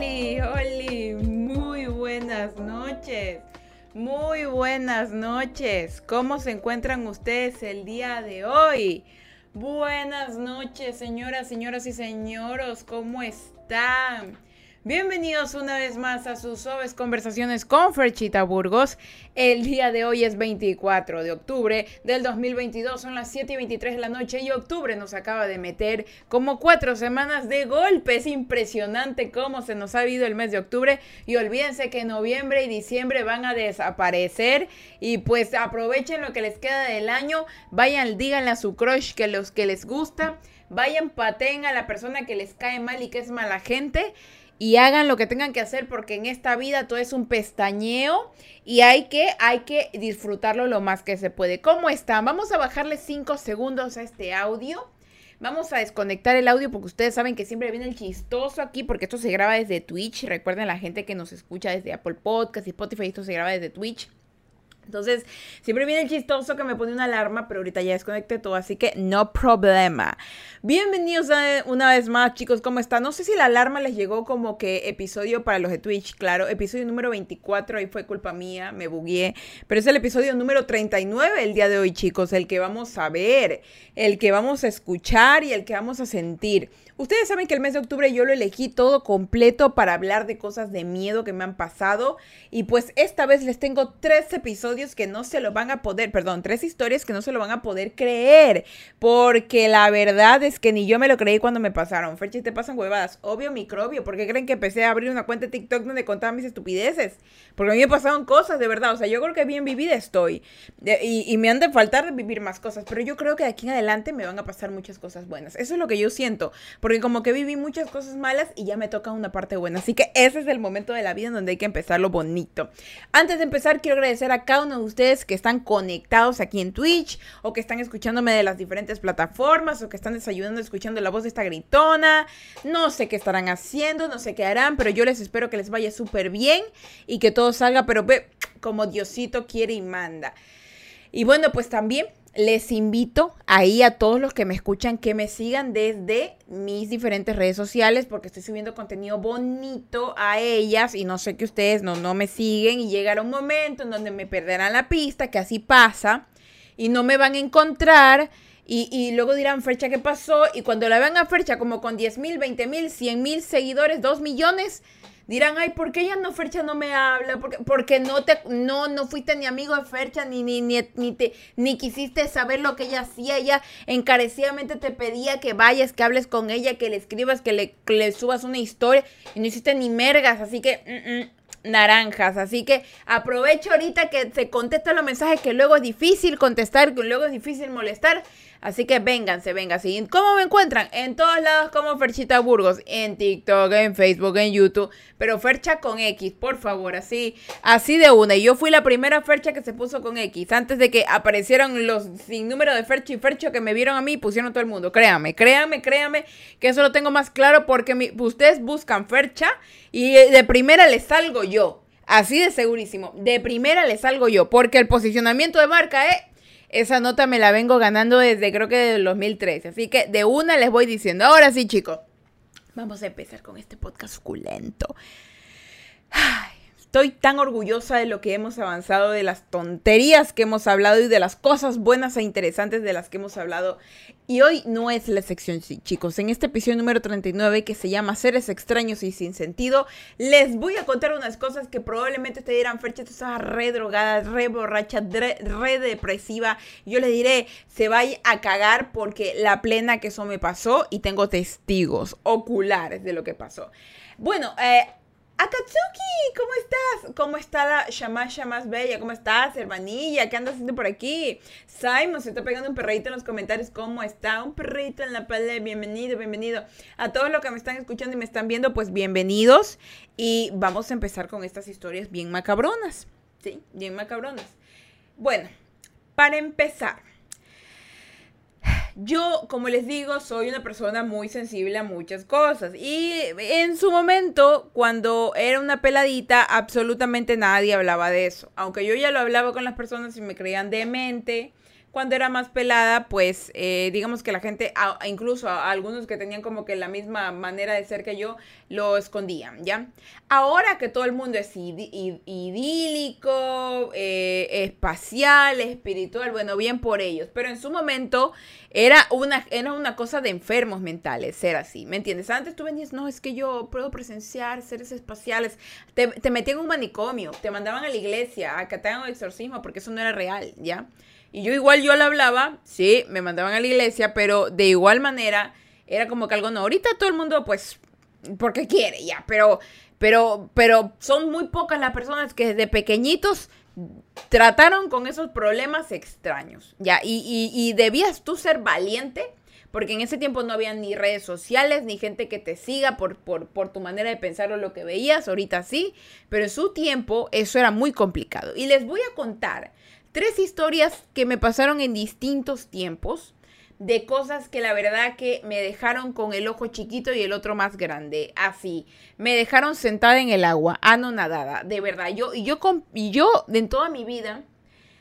Oli, Oli, muy buenas noches. Muy buenas noches. ¿Cómo se encuentran ustedes el día de hoy? Buenas noches, señoras, señoras y señoros. ¿Cómo están? Bienvenidos una vez más a sus suaves conversaciones con Ferchita Burgos. El día de hoy es 24 de octubre del 2022, son las 7 y 23 de la noche y octubre nos acaba de meter como cuatro semanas de golpe. Es impresionante cómo se nos ha ido el mes de octubre y olvídense que noviembre y diciembre van a desaparecer y pues aprovechen lo que les queda del año, vayan, díganle a su crush que los que les gusta, vayan, pateen a la persona que les cae mal y que es mala gente y hagan lo que tengan que hacer porque en esta vida todo es un pestañeo y hay que, hay que disfrutarlo lo más que se puede. ¿Cómo están? Vamos a bajarle 5 segundos a este audio. Vamos a desconectar el audio porque ustedes saben que siempre viene el chistoso aquí porque esto se graba desde Twitch. Recuerden la gente que nos escucha desde Apple Podcast y Spotify, esto se graba desde Twitch. Entonces, siempre viene el chistoso que me pone una alarma, pero ahorita ya desconecté todo, así que no problema. Bienvenidos una vez más, chicos, ¿cómo están? No sé si la alarma les llegó como que episodio para los de Twitch, claro, episodio número 24, ahí fue culpa mía, me bugué, pero es el episodio número 39 el día de hoy, chicos, el que vamos a ver, el que vamos a escuchar y el que vamos a sentir. Ustedes saben que el mes de octubre yo lo elegí todo completo para hablar de cosas de miedo que me han pasado y pues esta vez les tengo tres episodios que no se lo van a poder, perdón, tres historias que no se lo van a poder creer porque la verdad es que ni yo me lo creí cuando me pasaron. Ferchi, te pasan huevadas. Obvio microbio, porque creen que empecé a abrir una cuenta de TikTok donde contaba mis estupideces. Porque a mí me pasaron cosas, de verdad. O sea, yo creo que bien vivida estoy. Y, me han de faltar vivir más cosas. Pero yo creo que de aquí en adelante me van a pasar muchas cosas buenas. Eso es lo que yo siento. Como que viví muchas cosas malas y ya me toca una parte buena. Así que ese es el momento de la vida en donde hay que empezar lo bonito. Antes de empezar, quiero agradecer a cada uno de ustedes que están conectados aquí en Twitch o que están escuchándome de las diferentes plataformas o que están desayunando escuchando la voz de esta gritona. No sé qué estarán haciendo, no sé qué harán, pero yo les espero que les vaya súper bien y que todo salga, pero ve como Diosito quiere y manda. Y bueno, pues también les invito ahí a todos los que me escuchan que me sigan desde mis diferentes redes sociales porque estoy subiendo contenido bonito a ellas y no sé que ustedes no, no me siguen y llegará un momento en donde me perderán la pista, que así pasa, y no me van a encontrar. Y, y luego dirán, Fercha, ¿qué pasó? Y cuando la vean a Fercha como con 10 mil, 20 mil, 100 mil seguidores, 2 millones, dirán, ay, ¿por qué ella no, Fercha, no me habla? Porque, porque no te, no, no fuiste ni amigo de Fercha, ni, ni, ni, ni, te, ni quisiste saber lo que ella hacía. Ella encarecidamente te pedía que vayas, que hables con ella, que le escribas, que le, le subas una historia. Y no hiciste ni mergas, así que... Mm, mm, naranjas. Así que aprovecho ahorita que se contesta los mensajes que luego es difícil contestar, que luego es difícil molestar. Así que vénganse, vénganse. ¿Cómo me encuentran? En todos lados como Ferchita Burgos. En TikTok, en Facebook, en YouTube. Pero Fercha con X, por favor. Así, así de una. Y yo fui la primera Fercha que se puso con X. Antes de que aparecieran los sin número de Fercha y Fercho que me vieron a mí y pusieron todo el mundo. Créanme, créanme, créanme. Que eso lo tengo más claro porque ustedes buscan Fercha y de primera les salgo yo. Así de segurísimo. De primera les salgo yo. Porque el posicionamiento de marca es esa nota me la vengo ganando desde creo que del 2013. Así que de una les voy diciendo. Ahora sí, chicos. Vamos a empezar con este podcast suculento. Estoy tan orgullosa de lo que hemos avanzado, de las tonterías que hemos hablado y de las cosas buenas e interesantes de las que hemos hablado. Y hoy no es la sección, chicos. En este episodio número 39 que se llama Seres extraños y sin sentido, les voy a contar unas cosas que probablemente te dirán, Fercha, tú estás re drogada, re borracha, re, depresiva. Yo le diré, se vaya a cagar porque la plena que eso me pasó y tengo testigos oculares de lo que pasó. Bueno, eh, Akatsuki, ¿cómo estás? ¿Cómo está la Shamasha más bella? ¿Cómo estás, hermanilla? ¿Qué andas haciendo por aquí? Simon se está pegando un perrito en los comentarios. ¿Cómo está? Un perrito en la pared. Bienvenido, bienvenido. A todos los que me están escuchando y me están viendo, pues bienvenidos. Y vamos a empezar con estas historias bien macabronas. Sí, bien macabronas. Bueno, para empezar. Yo, como les digo, soy una persona muy sensible a muchas cosas. Y en su momento, cuando era una peladita, absolutamente nadie hablaba de eso. Aunque yo ya lo hablaba con las personas y me creían demente, cuando era más pelada, pues eh, digamos que la gente, incluso a, algunos que tenían como que la misma manera de ser que yo, lo escondían, ¿ya? Ahora que todo el mundo es idílico, eh, espacial, espiritual, bueno, bien por ellos, pero en su momento era una, era una cosa de enfermos mentales ser así, ¿me entiendes? Antes tú venías, no, es que yo puedo presenciar seres espaciales, te, te metían en un manicomio, te mandaban a la iglesia a que te hagan un exorcismo porque eso no era real, ¿ya? Y yo igual yo la hablaba, sí, me mandaban a la iglesia, pero de igual manera era como que algo no. Ahorita todo el mundo, pues, porque quiere ya, pero, pero, pero son muy pocas las personas que desde pequeñitos trataron con esos problemas extraños, ya. Y, y, debías tú ser valiente porque en ese tiempo no había ni redes sociales, ni gente que te siga por, por, por, tu manera de pensar o lo que veías, ahorita sí, pero en su tiempo eso era muy complicado. Y les voy a contar tres historias que me pasaron en distintos tiempos de cosas que la verdad que me dejaron con el ojo chiquito y el otro más grande, así. Me dejaron sentada en el agua, anonadada, de verdad. Yo, y yo, y yo en toda mi vida,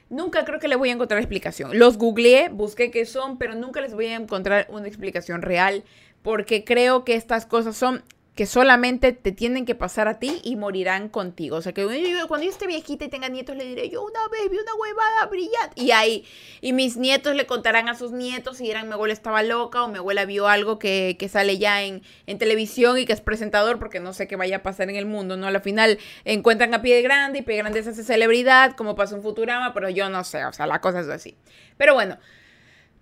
nunca creo que le voy a encontrar explicación. Los googleé, busqué qué son, pero nunca les voy a encontrar una explicación real, porque creo que estas cosas son que solamente te tienen que pasar a ti y morirán contigo. O sea, que cuando yo esté viejita y tenga nietos, le diré, yo una vez vi una huevada brillante. Y ahí, y mis nietos le contarán a sus nietos y dirán, mi abuela estaba loca o mi abuela vio algo que, sale ya en, en, televisión y que es presentador porque no sé qué vaya a pasar en el mundo, ¿no? Al final encuentran a Pie Grande y Pie Grande se hace celebridad, como pasó en Futurama, pero yo no sé, o sea, la cosa es así. Pero bueno,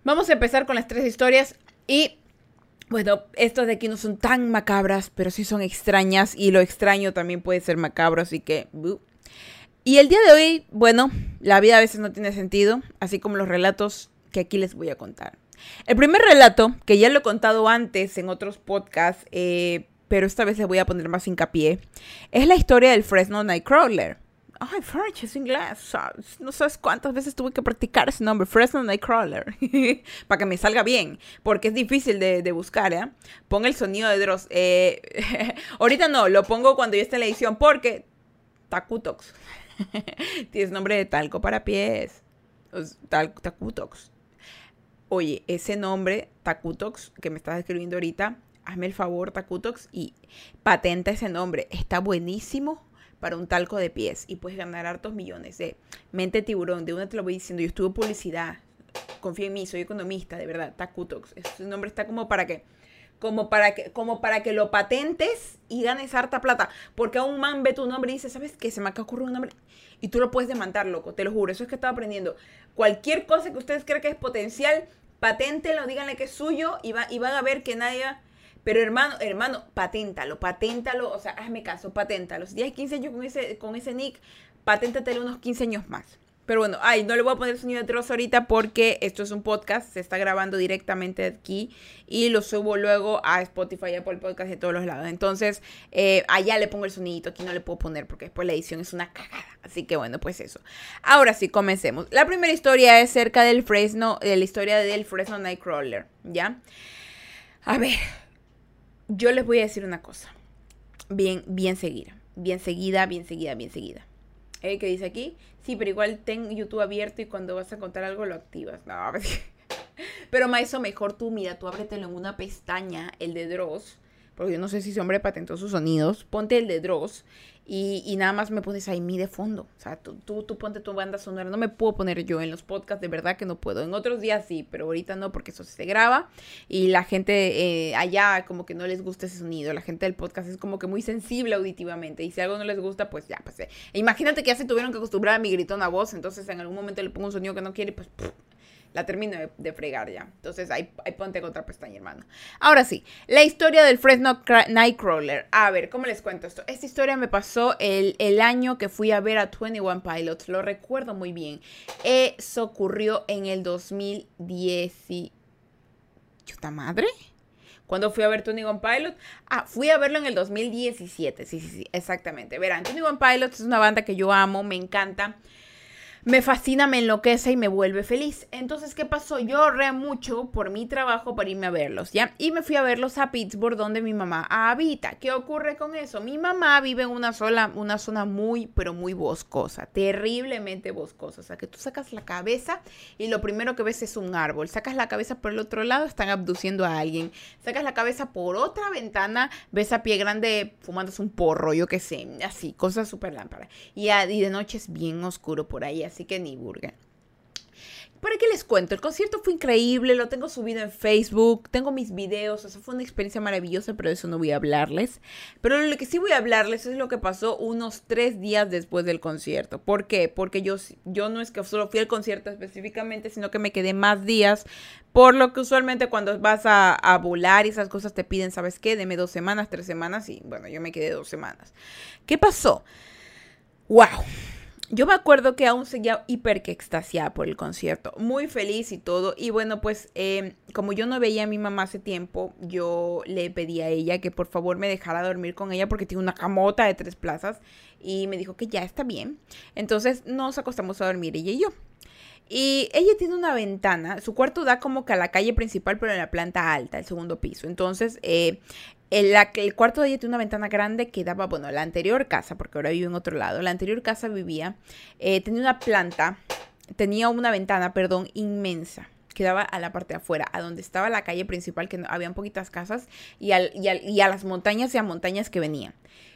vamos a empezar con las tres historias y bueno, estas de aquí no son tan macabras, pero sí son extrañas y lo extraño también puede ser macabro, así que... Y el día de hoy, bueno, la vida a veces no tiene sentido, así como los relatos que aquí les voy a contar. El primer relato, que ya lo he contado antes en otros podcasts, eh, pero esta vez le voy a poner más hincapié, es la historia del Fresno Nightcrawler. Ay, French es inglés. No sabes cuántas veces tuve que practicar ese nombre, Fresno Nightcrawler, para que me salga bien, porque es difícil de, buscar, ¿eh? Ponga el sonido de Dross. Eh, ahorita no, lo pongo cuando ya esté en la edición, porque Takutox. Tienes nombre de talco para pies. Tal, takutox. Oye, ese nombre, Takutox, que me estás escribiendo ahorita, hazme el favor, Takutox, y patenta ese nombre. Está buenísimo para un talco de pies y puedes ganar hartos millones de mente tiburón. De una te lo voy diciendo, yo estuve publicidad, confía en mí, soy economista, de verdad, Takutox. Su nombre está como para que como para que como para que lo patentes y ganes harta plata, porque a un man ve tu nombre y dice, "¿Sabes qué? Se me ocurrido un nombre." Y tú lo puedes demandar, loco, te lo juro, eso es que estaba aprendiendo. Cualquier cosa que ustedes crean que es potencial, paténtelo, díganle que es suyo y, va, y van a ver que nadie pero hermano, hermano, paténtalo, paténtalo, o sea, hazme caso, paténtalo. Si tienes 15 años con ese, con ese nick, paténtatelo unos 15 años más. Pero bueno, ay, no le voy a poner sonido de trozo ahorita porque esto es un podcast, se está grabando directamente aquí y lo subo luego a Spotify, Apple Podcast de todos los lados. Entonces, eh, allá le pongo el sonidito, aquí no le puedo poner porque después la edición es una cagada. Así que bueno, pues eso. Ahora sí, comencemos. La primera historia es cerca del Fresno, de la historia del Fresno Nightcrawler, ¿ya? A ver, yo les voy a decir una cosa. Bien, bien seguida. Bien seguida, bien seguida, bien seguida. ¿Eh? ¿Qué dice aquí? Sí, pero igual ten YouTube abierto y cuando vas a contar algo lo activas. No, pero más eso mejor tú, mira, tú ábretelo en una pestaña, el de Dross, porque yo no sé si ese hombre patentó sus sonidos. Ponte el de Dross y, nada más me pones ahí mi de fondo. O sea, tú, tú, tú, ponte tu banda sonora. No me puedo poner yo en los podcasts, de verdad que no puedo. En otros días sí, pero ahorita no porque eso se graba y la gente eh, allá como que no les gusta ese sonido. La gente del podcast es como que muy sensible auditivamente y si algo no les gusta, pues ya, pues. Eh. Imagínate que ya se tuvieron que acostumbrar a mi gritona voz, entonces en algún momento le pongo un sonido que no quiere, pues la termino de, fregar ya. Entonces ahí, ponte con otra pestaña, hermano. Ahora sí, la historia del Fresno Nightcrawler. A ver, ¿cómo les cuento esto? Esta historia me pasó el, el año que fui a ver a 21 Pilots. Lo recuerdo muy bien. Eso ocurrió en el 2010. ¿Chuta madre? ¿Cuándo fui a ver 21 Pilots? Ah, fui a verlo en el 2017. Sí, sí, sí, exactamente. Verán, 21 Pilots es una banda que yo amo, me encanta. Me fascina, me enloquece y me vuelve feliz. Entonces, ¿qué pasó? Yo ahorré mucho por mi trabajo para irme a verlos, ¿ya? Y me fui a verlos a Pittsburgh, donde mi mamá habita. ¿Qué ocurre con eso? Mi mamá vive en una, sola, una zona muy, pero muy boscosa, terriblemente boscosa. O sea, que tú sacas la cabeza y lo primero que ves es un árbol. Sacas la cabeza por el otro lado, están abduciendo a alguien. Sacas la cabeza por otra ventana, ves a pie grande fumándose un porro, yo qué sé, así, cosas súper lámparas. Y, y de noche es bien oscuro por ahí, así que ni burger. ¿Para qué les cuento? El concierto fue increíble, lo tengo subido en Facebook, tengo mis videos, o sea, fue una experiencia maravillosa, pero de eso no voy a hablarles. Pero lo que sí voy a hablarles es lo que pasó unos tres días después del concierto. ¿Por qué? Porque yo, yo no es que solo fui al concierto específicamente, sino que me quedé más días, por lo que usualmente cuando vas a, a volar y esas cosas te piden, ¿sabes qué? Deme dos semanas, tres semanas, y bueno, yo me quedé dos semanas. ¿Qué pasó? ¡Wow! Yo me acuerdo que aún seguía hiper que extasiada por el concierto, muy feliz y todo. Y bueno, pues em, como yo no veía a mi mamá hace tiempo, yo le pedí a ella que por favor me dejara dormir con ella porque tiene una camota de tres plazas. Y me dijo que ya está bien. Entonces nos acostamos a dormir ella y yo. Y ella tiene una ventana, su cuarto da como que a la calle principal, pero en la planta alta, el segundo piso. Entonces, eh, el, el, cuarto de ella tiene una ventana grande que daba, bueno, la anterior casa, porque ahora vive en otro lado, la anterior casa vivía, eh, tenía una planta, tenía una ventana, perdón, inmensa que daba a la parte de afuera, a donde estaba la calle principal, que habían poquitas casas, y, al, y, y, a las montañas y a montañas que venían.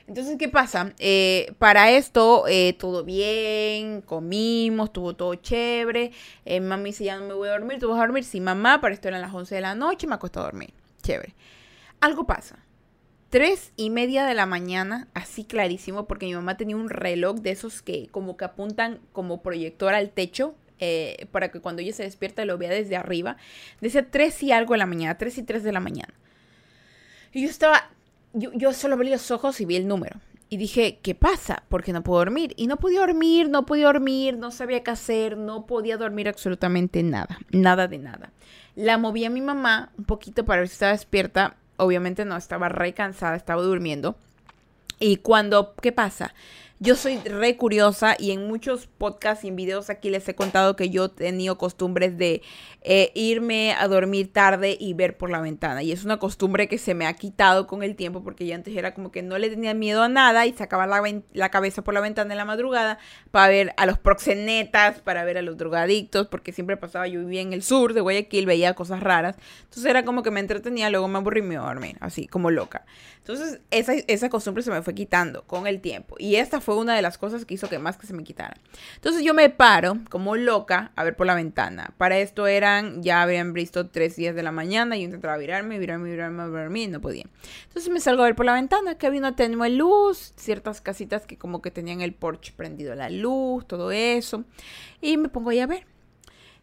Entonces, ¿qué pasa? Eh, para esto, eh, todo bien, comimos, estuvo todo chévere. Eh, mami dice, ya no me voy a dormir, tú vas a dormir. Sí, mamá, para esto eran las 11 de la noche, me acostó a dormir. Chévere. Algo pasa. Tres y media de la mañana, así clarísimo, porque mi mamá tenía un reloj de esos que como que apuntan como proyector al techo, eh, para que cuando ella se despierta lo vea desde arriba. Decía tres y algo de la mañana, tres y tres de la mañana. Y yo estaba, yo, yo solo abrí los ojos y vi el número. Y dije, ¿qué pasa? Porque no puedo dormir. Y no podía dormir, no podía dormir, no sabía qué hacer, no podía dormir absolutamente nada, nada de nada. La moví a mi mamá un poquito para ver si estaba despierta obviamente no, estaba re cansada, estaba durmiendo. Y cuando, ¿qué pasa? Yo soy re curiosa y en muchos podcasts y en videos aquí les he contado que yo he tenido costumbres de eh, irme a dormir tarde y ver por la ventana. Y es una costumbre que se me ha quitado con el tiempo porque ya antes era como que no le tenía miedo a nada y sacaba la, la cabeza por la ventana en la madrugada para ver a los proxenetas, para ver a los drogadictos, porque siempre pasaba, yo vivía en el sur de Guayaquil, veía cosas raras. Entonces era como que me entretenía, luego me aburrí y me iba a dormir, así como loca. Entonces esa, esa costumbre se me fue quitando con el tiempo. Y esta fue una de las cosas que hizo que más que se me quitara. Entonces yo me paro como loca a ver por la ventana. Para esto eran, ya habían visto tres días de la mañana. Yo intentaba virarme, virarme, virarme, virarme y no podía. Entonces me salgo a ver por la ventana que había una tenue luz, ciertas casitas que como que tenían el porche prendido la luz, todo eso. Y me pongo ahí a ver.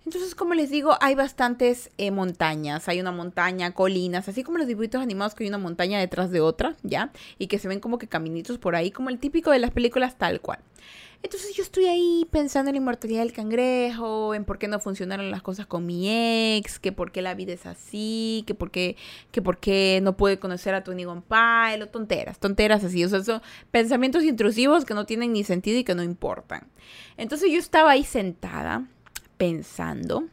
Entonces, como les digo, hay bastantes eh, montañas. Hay una montaña, colinas, así como los dibujitos animados que hay una montaña detrás de otra, ¿ya? Y que se ven como que caminitos por ahí, como el típico de las películas tal cual. Entonces yo estoy ahí pensando en la inmortalidad del cangrejo, en por qué no funcionaron las cosas con mi ex, que por qué la vida es así, que por qué, que por qué no puede conocer a Tony Gonpile, o tonteras, tonteras así. O sea, son pensamientos intrusivos que no tienen ni sentido y que no importan. Entonces yo estaba ahí sentada pensando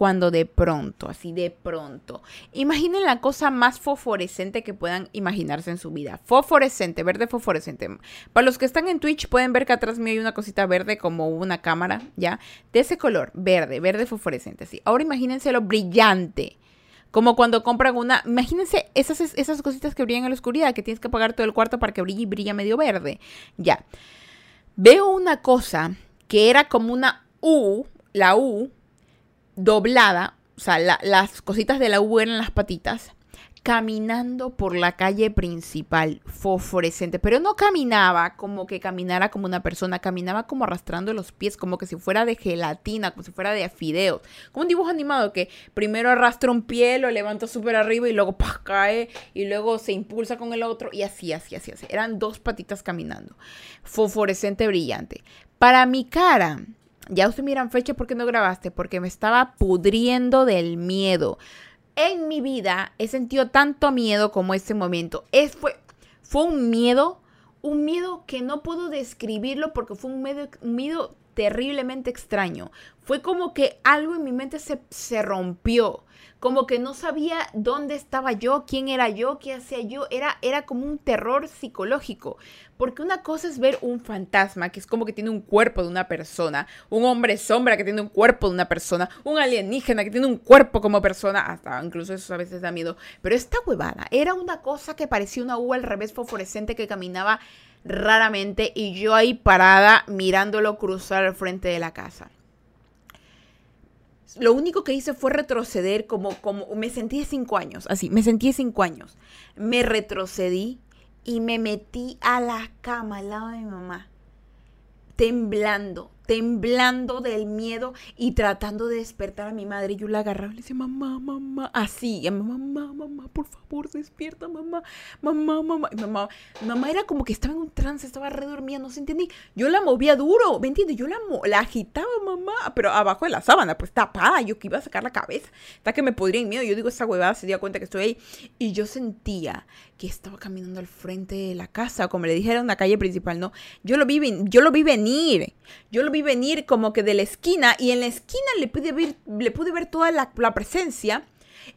cuando de pronto, así de pronto, imaginen la cosa más fosforescente que puedan imaginarse en su vida. Fosforescente, verde fosforescente. Para los que están en Twitch pueden ver que atrás mío hay una cosita verde como una cámara, ¿ya? De ese color, verde, verde fosforescente, así. Ahora imagínense lo brillante. Como cuando compran una, imagínense esas, esas cositas que brillan en la oscuridad, que tienes que apagar todo el cuarto para que brille y brilla medio verde. Ya. Veo una cosa que era como una U, la U doblada, o sea, las cositas de la U eran las patitas, caminando por la calle principal, fosforescente, pero no caminaba como que caminara como una persona, caminaba como arrastrando los pies, como que si fuera de gelatina, como si fuera de fideos, como un dibujo animado que primero arrastra un pie, lo levanta súper arriba y luego cae y luego se impulsa con el otro y así, así, así, así. Eran dos patitas caminando, fosforescente, brillante. Para mi cara, ya ustedes miran fecha, ¿por qué no grabaste? Porque me estaba pudriendo del miedo. En mi vida he sentido tanto miedo como ese momento. Es, fue, fue un miedo, un miedo que no puedo describirlo porque fue un miedo, un miedo terriblemente extraño. Fue como que algo en mi mente se, se rompió. Como que no sabía dónde estaba yo, quién era yo, qué hacía yo, era, era como un terror psicológico, porque una cosa es ver un fantasma, que es como que tiene un cuerpo de una persona, un hombre sombra que tiene un cuerpo de una persona, un alienígena que tiene un cuerpo como persona, hasta incluso eso a veces da miedo, pero esta huevada era una cosa que parecía una uva al revés fosforescente que caminaba raramente y yo ahí parada mirándolo cruzar al frente de la casa lo único que hice fue retroceder como, como, me sentí de cinco años, así, me sentí de cinco años. Me retrocedí y me metí a la cama al lado de mi mamá, temblando, temblando del miedo y tratando de despertar a mi madre. Yo la agarraba y le decía, mamá, mamá, así, mamá, mamá, por favor, despierta, mamá, mamá, mamá. mamá, mamá era como que estaba en un trance, estaba redormida, no se entendí. Yo la movía duro, ¿me entiendes? Yo la, la agitaba, mamá, pero abajo de la sábana, pues tapada, yo que iba a sacar la cabeza, hasta que me podría en miedo. Yo digo, esa huevada se dio cuenta que estoy ahí. Y yo sentía que estaba caminando al frente de la casa, como le dijera, una calle principal, ¿no? Yo lo vi, yo lo vi venir, yo lo vi venir como que de la esquina y en la esquina le pude ver, le pude ver toda la, la presencia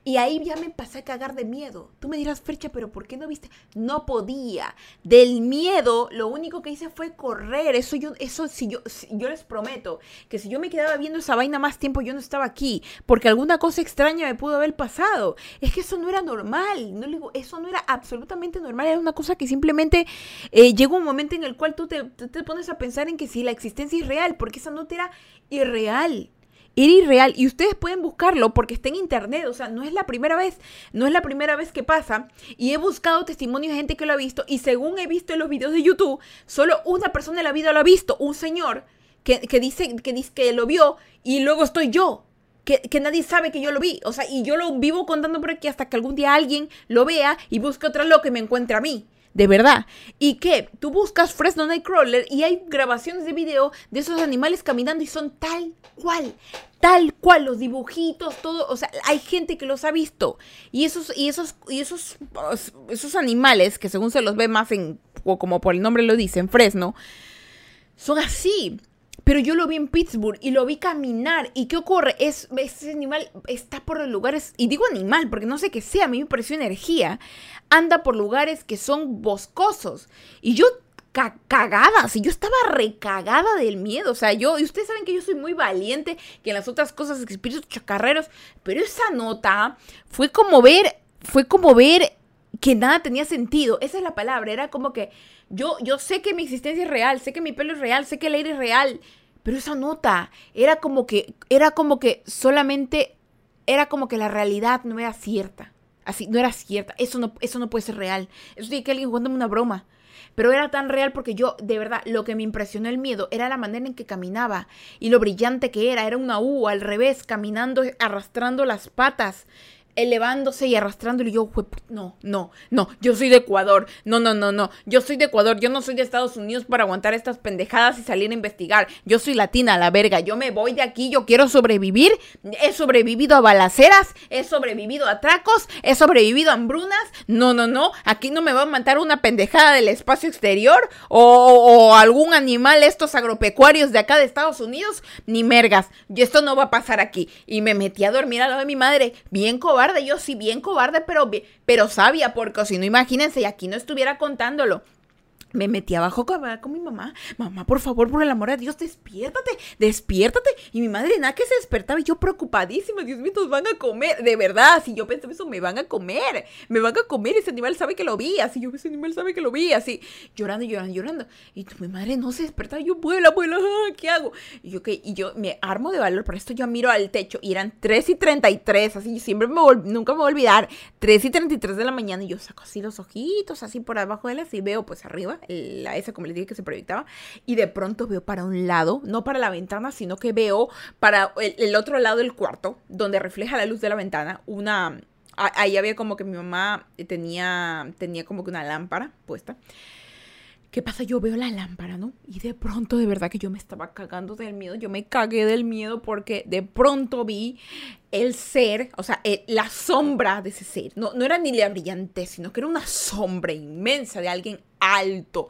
y ahí ya me empecé a cagar de miedo. Tú me dirás, Fercha, pero ¿por qué no viste? No podía. Del miedo, lo único que hice fue correr. Eso yo, eso si yo, yo les prometo que si yo me quedaba viendo esa vaina más tiempo, yo no estaba aquí. Porque alguna cosa extraña me pudo haber pasado. Es que eso no era normal. No digo, eso no era absolutamente normal. Era una cosa que simplemente eh, llegó un momento en el cual tú te, te pones a pensar en que si la existencia es real, porque esa nota era irreal. Era irreal y ustedes pueden buscarlo porque está en internet, o sea, no es la primera vez, no es la primera vez que pasa y he buscado testimonios de gente que lo ha visto y según he visto en los videos de YouTube, solo una persona en la vida lo ha visto, un señor que, dice, que dice que lo vio y luego estoy yo. Que, que, nadie sabe que yo lo vi. O sea, y yo lo vivo contando por aquí hasta que algún día alguien lo vea y busque otro loco y me encuentre a mí de verdad. Y que tú buscas Fresno Nightcrawler y hay grabaciones de video de esos animales caminando y son tal cual, tal cual, los dibujitos, todo, o sea, hay gente que los ha visto. Y esos, y esos, y esos, esos animales, que según se los ve más en, o como por el nombre lo dicen, Fresno, son así. Pero yo lo vi en Pittsburgh y lo vi caminar. ¿Y qué ocurre? Es, ese animal está por los lugares, y digo animal porque no sé qué sea, a mí me pareció energía. Anda por lugares que son boscosos. Y yo cagada, si yo estaba recagada del miedo, o sea, yo, y ustedes saben que yo soy muy valiente, que en las otras cosas espíritus chacarreros, pero esa nota fue como ver, fue como ver que nada tenía sentido, esa es la palabra, era como que yo, yo sé que mi existencia es real, sé que mi pelo es real, sé que el aire es real, pero esa nota era como que, era como que solamente, era como que la realidad no era cierta. Así, no era cierta. Eso no, eso no puede ser real. Eso tiene que alguien jugándome una broma. Pero era tan real porque yo, de verdad, lo que me impresionó el miedo era la manera en que caminaba y lo brillante que era. Era una U al revés, caminando, arrastrando las patas elevándose y arrastrándolo. Y yo, no, no, no, yo soy de Ecuador. No, no, no, no. Yo soy de Ecuador. Yo no soy de Estados Unidos para aguantar estas pendejadas y salir a investigar. Yo soy latina, la verga. Yo me voy de aquí. Yo quiero sobrevivir. He sobrevivido a balaceras. He sobrevivido a atracos. He sobrevivido a hambrunas. No, no, no. Aquí no me va a matar una pendejada del espacio exterior o, algún animal, estos agropecuarios de acá de Estados Unidos. Ni mergas. Y esto no va a pasar aquí. Y me metí a dormir al lado de mi madre. Bien cobarde yo sí bien cobarde, pero, pero sabia, porque si no, imagínense, y aquí no estuviera contándolo me metí abajo con, mi mamá. Mamá, por favor, por el amor de Dios, despiértate, despiértate. Y mi madre nada que se despertaba y yo preocupadísima. Dios mío, nos van a comer. De verdad, si yo pensaba eso, me van a comer. Me van a comer. Ese animal sabe que lo vi. Así yo, ese animal sabe que lo vi. Así, llorando, llorando, llorando. Y mi madre no se despertaba. Yo, vuela, vuela, ¿qué hago? Y yo, ¿qué? Y yo me armo de valor. Por esto yo miro al techo y eran 3 y 33. Así, siempre me nunca me voy a olvidar. 3 y 33 de la mañana y yo saco así los ojitos, así por abajo de él, así veo pues arriba la esa, como les dije, que se proyectaba, y de pronto veo para un lado, no para la ventana, sino que veo para el, otro lado del cuarto, donde refleja la luz de la ventana, una... Ahí había como que mi mamá tenía, tenía como que una lámpara puesta. ¿Qué pasa? Yo veo la lámpara, ¿no? Y de pronto, de verdad que yo me estaba cagando del miedo. Yo me cagué del miedo porque de pronto vi el ser, o sea, eh, la sombra de ese ser. No, no era ni la brillantez, sino que era una sombra inmensa de alguien alto.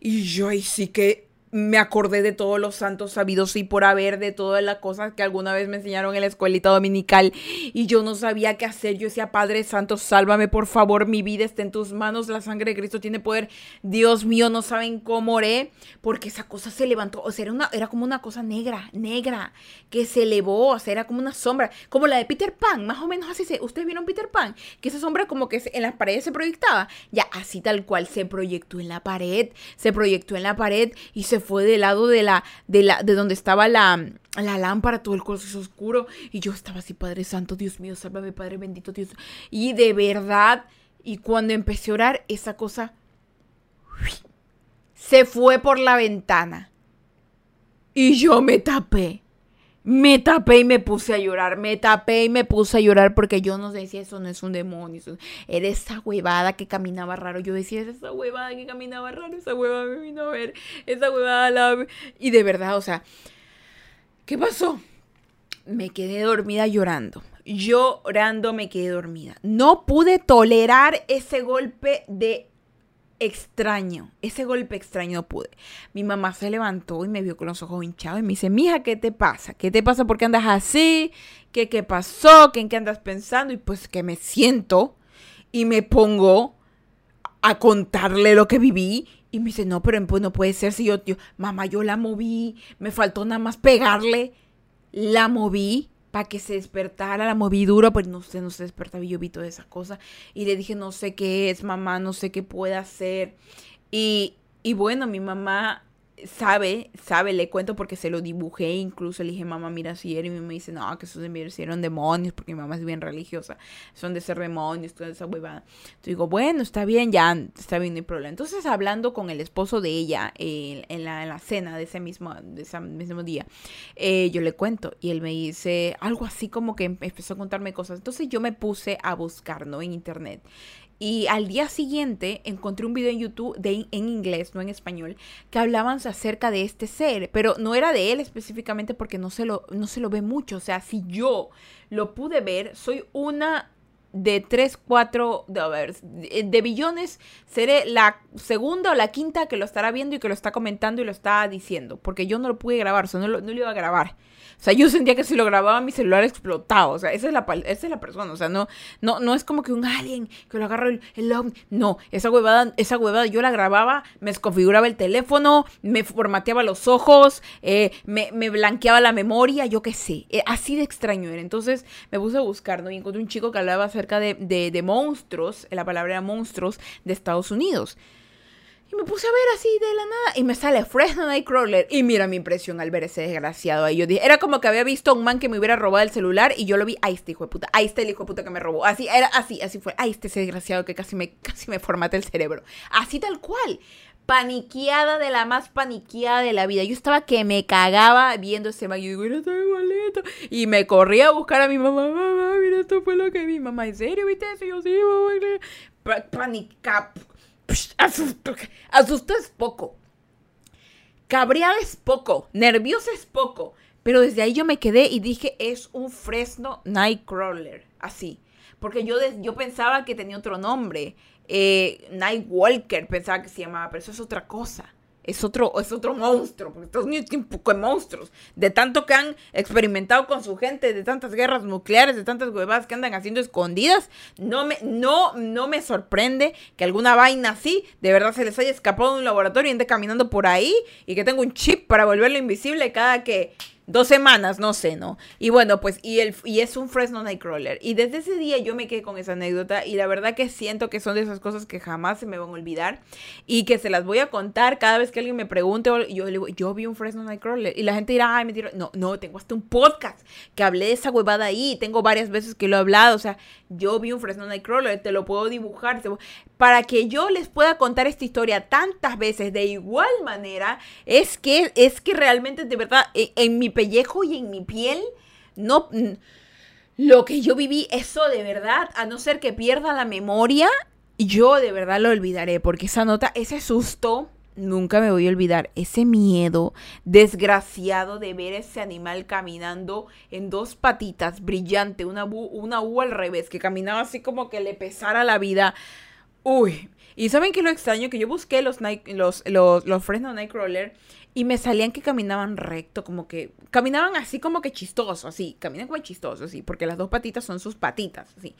Y yo ahí sí que me acordé de todos los santos sabidos y por haber, de todas las cosas que alguna vez me enseñaron en la escuelita dominical y yo no sabía qué hacer. Yo decía, Padre Santo, sálvame por favor, mi vida está en tus manos, la sangre de Cristo tiene poder. Dios mío, no saben cómo oré, porque esa cosa se levantó, o sea, era, una, era como una cosa negra, negra, que se elevó, o sea, era como una sombra, como la de Peter Pan, más o menos así. Se, ¿Ustedes vieron Peter Pan? Que esa sombra como que en las paredes se proyectaba. Ya, así tal cual se proyectó en la pared, se proyectó en la pared y se fue del lado de la, de la, de donde estaba la, la lámpara, todo el es oscuro. Y yo estaba así, Padre Santo, Dios mío, sálvame, Padre bendito, Dios. Y de verdad, y cuando empecé a orar, esa cosa se fue por la ventana. Y yo me tapé. Me tapé y me puse a llorar, me tapé y me puse a llorar porque yo no decía, eso no es un demonio, era esa huevada que caminaba raro. Yo decía, esa huevada que caminaba raro, esa huevada me vino a ver, esa huevada la... Y de verdad, o sea, ¿qué pasó? Me quedé dormida llorando. Llorando me quedé dormida. No pude tolerar ese golpe de extraño, ese golpe extraño pude. Mi mamá se levantó y me vio con los ojos hinchados y me dice, mija, ¿qué te pasa? ¿Qué te pasa? ¿Por qué andas así? ¿Qué, qué pasó? ¿Qué, ¿En qué andas pensando? Y pues que me siento y me pongo a contarle lo que viví. Y me dice, no, pero pues no puede ser si yo, yo, mamá, yo la moví, me faltó nada más pegarle, la moví para que se despertara la movidura, pues no sé, no se despertaba y yo vi toda esa cosa. Y le dije, no sé qué es, mamá, no sé qué puede hacer. Y, y bueno, mi mamá sabe, sabe, le cuento porque se lo dibujé, incluso le dije, mamá, mira si era, y me dice, no, que esos eran demonios, porque mi mamá es bien religiosa, son de ser demonios, toda esa huevada. Entonces digo, bueno, está bien, ya, está bien, no hay problema. Entonces, hablando con el esposo de ella en, la, en, la, cena de ese mismo, de ese mismo día, eh, yo le cuento, y él me dice algo así como que empezó a contarme cosas. Entonces yo me puse a buscar, ¿no? En internet. Y al día siguiente encontré un video en YouTube de, en inglés, no en español, que hablaban acerca de este ser, pero no era de él específicamente porque no se lo, no se lo ve mucho. O sea, si yo lo pude ver, soy una de 3, 4, de, de billones, seré la segunda o la quinta que lo estará viendo y que lo está comentando y lo está diciendo, porque yo no lo pude grabar, o sea, no no lo iba a grabar. O sea, yo sentía que si lo grababa mi celular explotaba. O sea, esa es la, esa es la persona. O sea, no, no, no es como que un alien que lo agarra el, el No, esa huevada, esa huevada yo la grababa, me desconfiguraba el teléfono, me formateaba los ojos, eh, me, me, blanqueaba la memoria, yo qué sé. Eh, así de extraño era. Entonces me puse a buscar, ¿no? Y encontré un chico que hablaba acerca de, de, de monstruos, la palabra era monstruos, de Estados Unidos. Y me puse a ver así de la nada y me sale Fresno Nightcrawler. Y mira mi impresión al ver ese desgraciado ahí. Yo dije, era como que había visto a un man que me hubiera robado el celular y yo lo vi, ahí está hijo de puta, ahí está el hijo de puta que me robó. Así, era así, así fue. Ahí está ese desgraciado que casi me, casi me formate el cerebro. Así tal cual. Paniqueada de la más paniqueada de la vida. Yo estaba que me cagaba viendo ese man. Yo digo, está igualito. Y me corría a buscar a mi mamá. Mira, esto fue lo que vi. Mamá, ¿en serio viste eso? Yo sí, mamá. Panica Asusto, es poco. Cabreada es poco. Nerviosa es poco. Pero desde ahí yo me quedé y dije, es un Fresno Nightcrawler. Así. Porque yo, yo pensaba que tenía otro nombre. Eh, Nightwalker pensaba que se llamaba, pero eso es otra cosa es otro, es otro monstruo, porque Estados Unidos tiene un poco de monstruos, de tanto que han experimentado con su gente, de tantas guerras nucleares, de tantas huevadas que andan haciendo escondidas, no me, no, no me sorprende que alguna vaina así de verdad se les haya escapado de un laboratorio y ande caminando por ahí y que tenga un chip para volverlo invisible cada que dos semanas, no sé, ¿no? Y bueno, pues, y, el, y es un Fresno Nightcrawler. Y desde ese día yo me quedé con esa anécdota y la verdad que siento que son de esas cosas que jamás se me van a olvidar y que se las voy a contar cada vez que alguien me pregunte. Yo le digo, yo vi un Fresno Nightcrawler y la gente dirá, ay, me tiró. No, no, tengo hasta un podcast que hablé de esa huevada ahí. Tengo varias veces que lo he hablado. O sea, yo vi un Fresno Nightcrawler, te lo puedo dibujar. Para que yo les pueda contar esta historia tantas veces de igual manera, es que, es que realmente de verdad en, en mi pellejo y en mi piel, no... Lo que yo viví, eso de verdad, a no ser que pierda la memoria, yo de verdad lo olvidaré, porque esa nota, ese susto, nunca me voy a olvidar. Ese miedo desgraciado de ver ese animal caminando en dos patitas, brillante, una, una U al revés, que caminaba así como que le pesara la vida. Uy, y saben que lo extraño que yo busqué los, los, los, los Nightcrawler y me salían que caminaban recto, como que caminaban así como que chistoso, así, caminan como chistoso, así, porque las dos patitas son sus patitas, así.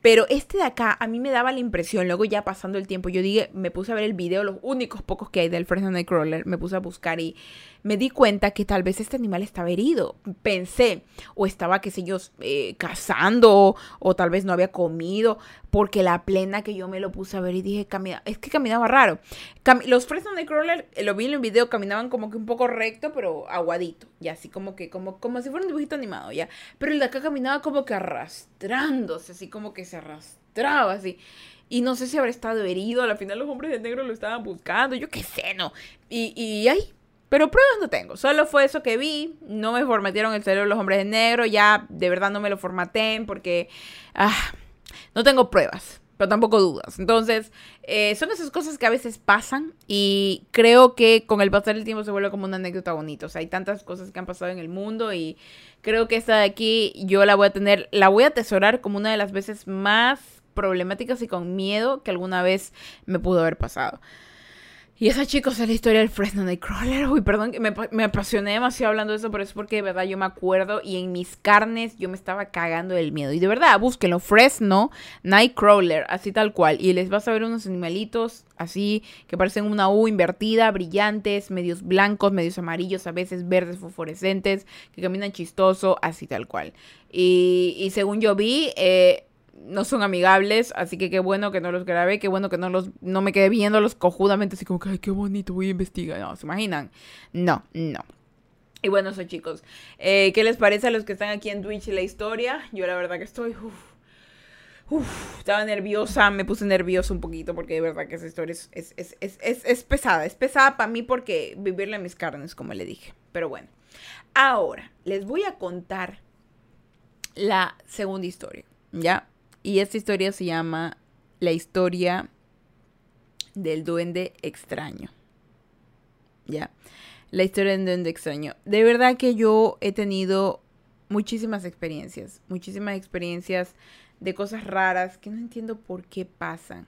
Pero este de acá a mí me daba la impresión, luego ya pasando el tiempo, yo dije, me puse a ver el video, los únicos pocos que hay del Fresno Nightcrawler, me puse a buscar y me di cuenta que tal vez este animal estaba herido. Pensé, o estaba, qué sé yo, eh, cazando, o tal vez no había comido, porque la plena que yo me lo puse a ver y dije, camina, es que caminaba raro. los Fresno Nightcrawler, eh, lo vi en el video, caminaban como que un poco recto, pero aguadito, y así como que, como, como si fuera un dibujito animado, ya. Pero el de acá caminaba como que arrastrándose, así como que se arrastraba, así. Y no sé si habrá estado herido. Al final los hombres de negro lo estaban buscando. Yo qué sé, ¿no? Y, y ahí, pero pruebas no tengo, solo fue eso que vi, no me formatearon el cerebro los hombres de negro, ya de verdad no me lo formateen porque ah, no tengo pruebas, pero tampoco dudas. Entonces, eh, son esas cosas que a veces pasan y creo que con el pasar del tiempo se vuelve como una anécdota bonita. O sea, hay tantas cosas que han pasado en el mundo y creo que esta de aquí yo la voy a tener, la voy a atesorar como una de las veces más problemáticas y con miedo que alguna vez me pudo haber pasado. Y esa, chicos, es la historia del Fresno Nightcrawler. Uy, perdón, me, me apasioné demasiado hablando de eso, pero es porque de verdad yo me acuerdo y en mis carnes yo me estaba cagando del miedo. Y de verdad, búsquenlo, Fresno Nightcrawler, así tal cual. Y les vas a ver unos animalitos así que parecen una U invertida, brillantes, medios blancos, medios amarillos, a veces verdes fosforescentes, que caminan chistoso, así tal cual. Y, y según yo vi, eh, no son amigables, así que qué bueno que no los grabé, qué bueno que no los no me quedé viéndolos cojudamente así como que ay, qué bonito, voy a investigar. No, ¿se imaginan? No, no. Y bueno, eso chicos, eh, ¿qué les parece a los que están aquí en Twitch la historia? Yo la verdad que estoy uf, estaba nerviosa, me puse nerviosa un poquito porque de verdad que esa historia es, es, es, es pesada, es pesada para mí porque vivirla en mis carnes, como le dije. Pero bueno, ahora les voy a contar la segunda historia, ¿ya? Y esta historia se llama La historia del duende extraño. ¿Ya? La historia del duende extraño. De verdad que yo he tenido muchísimas experiencias, muchísimas experiencias de cosas raras que no entiendo por qué pasan.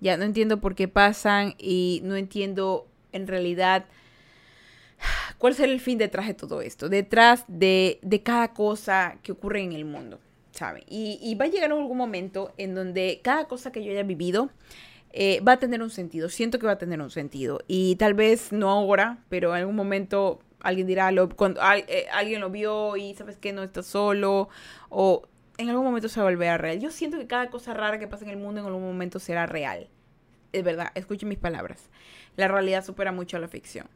Ya, no entiendo por qué pasan y no entiendo en realidad cuál será el fin detrás de todo esto, detrás de, de cada cosa que ocurre en el mundo. ¿Saben? Y, va a llegar algún momento en donde cada cosa que yo haya vivido eh, va a tener un sentido. Siento que va a tener un sentido. Y tal vez no ahora, pero en algún momento alguien dirá, lo, cuando, eh, alguien lo vio y sabes que no está solo. O en algún momento se va a volver a real. Yo siento que cada cosa rara que pasa en el mundo en algún momento será real. Es verdad, escuchen mis palabras. La realidad supera mucho a la ficción.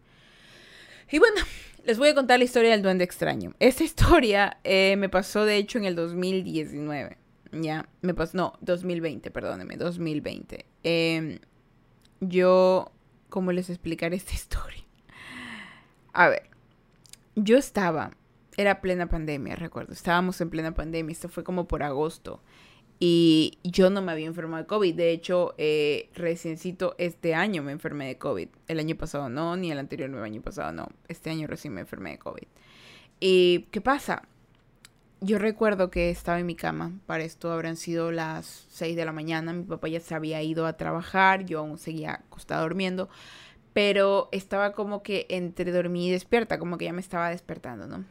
Y bueno, les voy a contar la historia del duende extraño. Esta historia eh, me pasó de hecho en el 2019. Ya, me pasó, no, 2020, perdónenme, 2020. Em, yo, ¿cómo les explicaré esta historia? A ver, yo estaba, era plena pandemia, recuerdo, estábamos en plena pandemia, esto fue como por agosto. Y yo no me había enfermado de COVID. De hecho, eh, reciencito este año me enfermé de COVID. El año pasado no, ni el anterior el año pasado no. Este año recién me enfermé de COVID. ¿Y qué pasa? Yo recuerdo que estaba en mi cama. Para esto habrán sido las 6 de la mañana. Mi papá ya se había ido a trabajar. Yo aún seguía acostada durmiendo. Pero estaba como que entre dormir y despierta. Como que ya me estaba despertando, ¿no?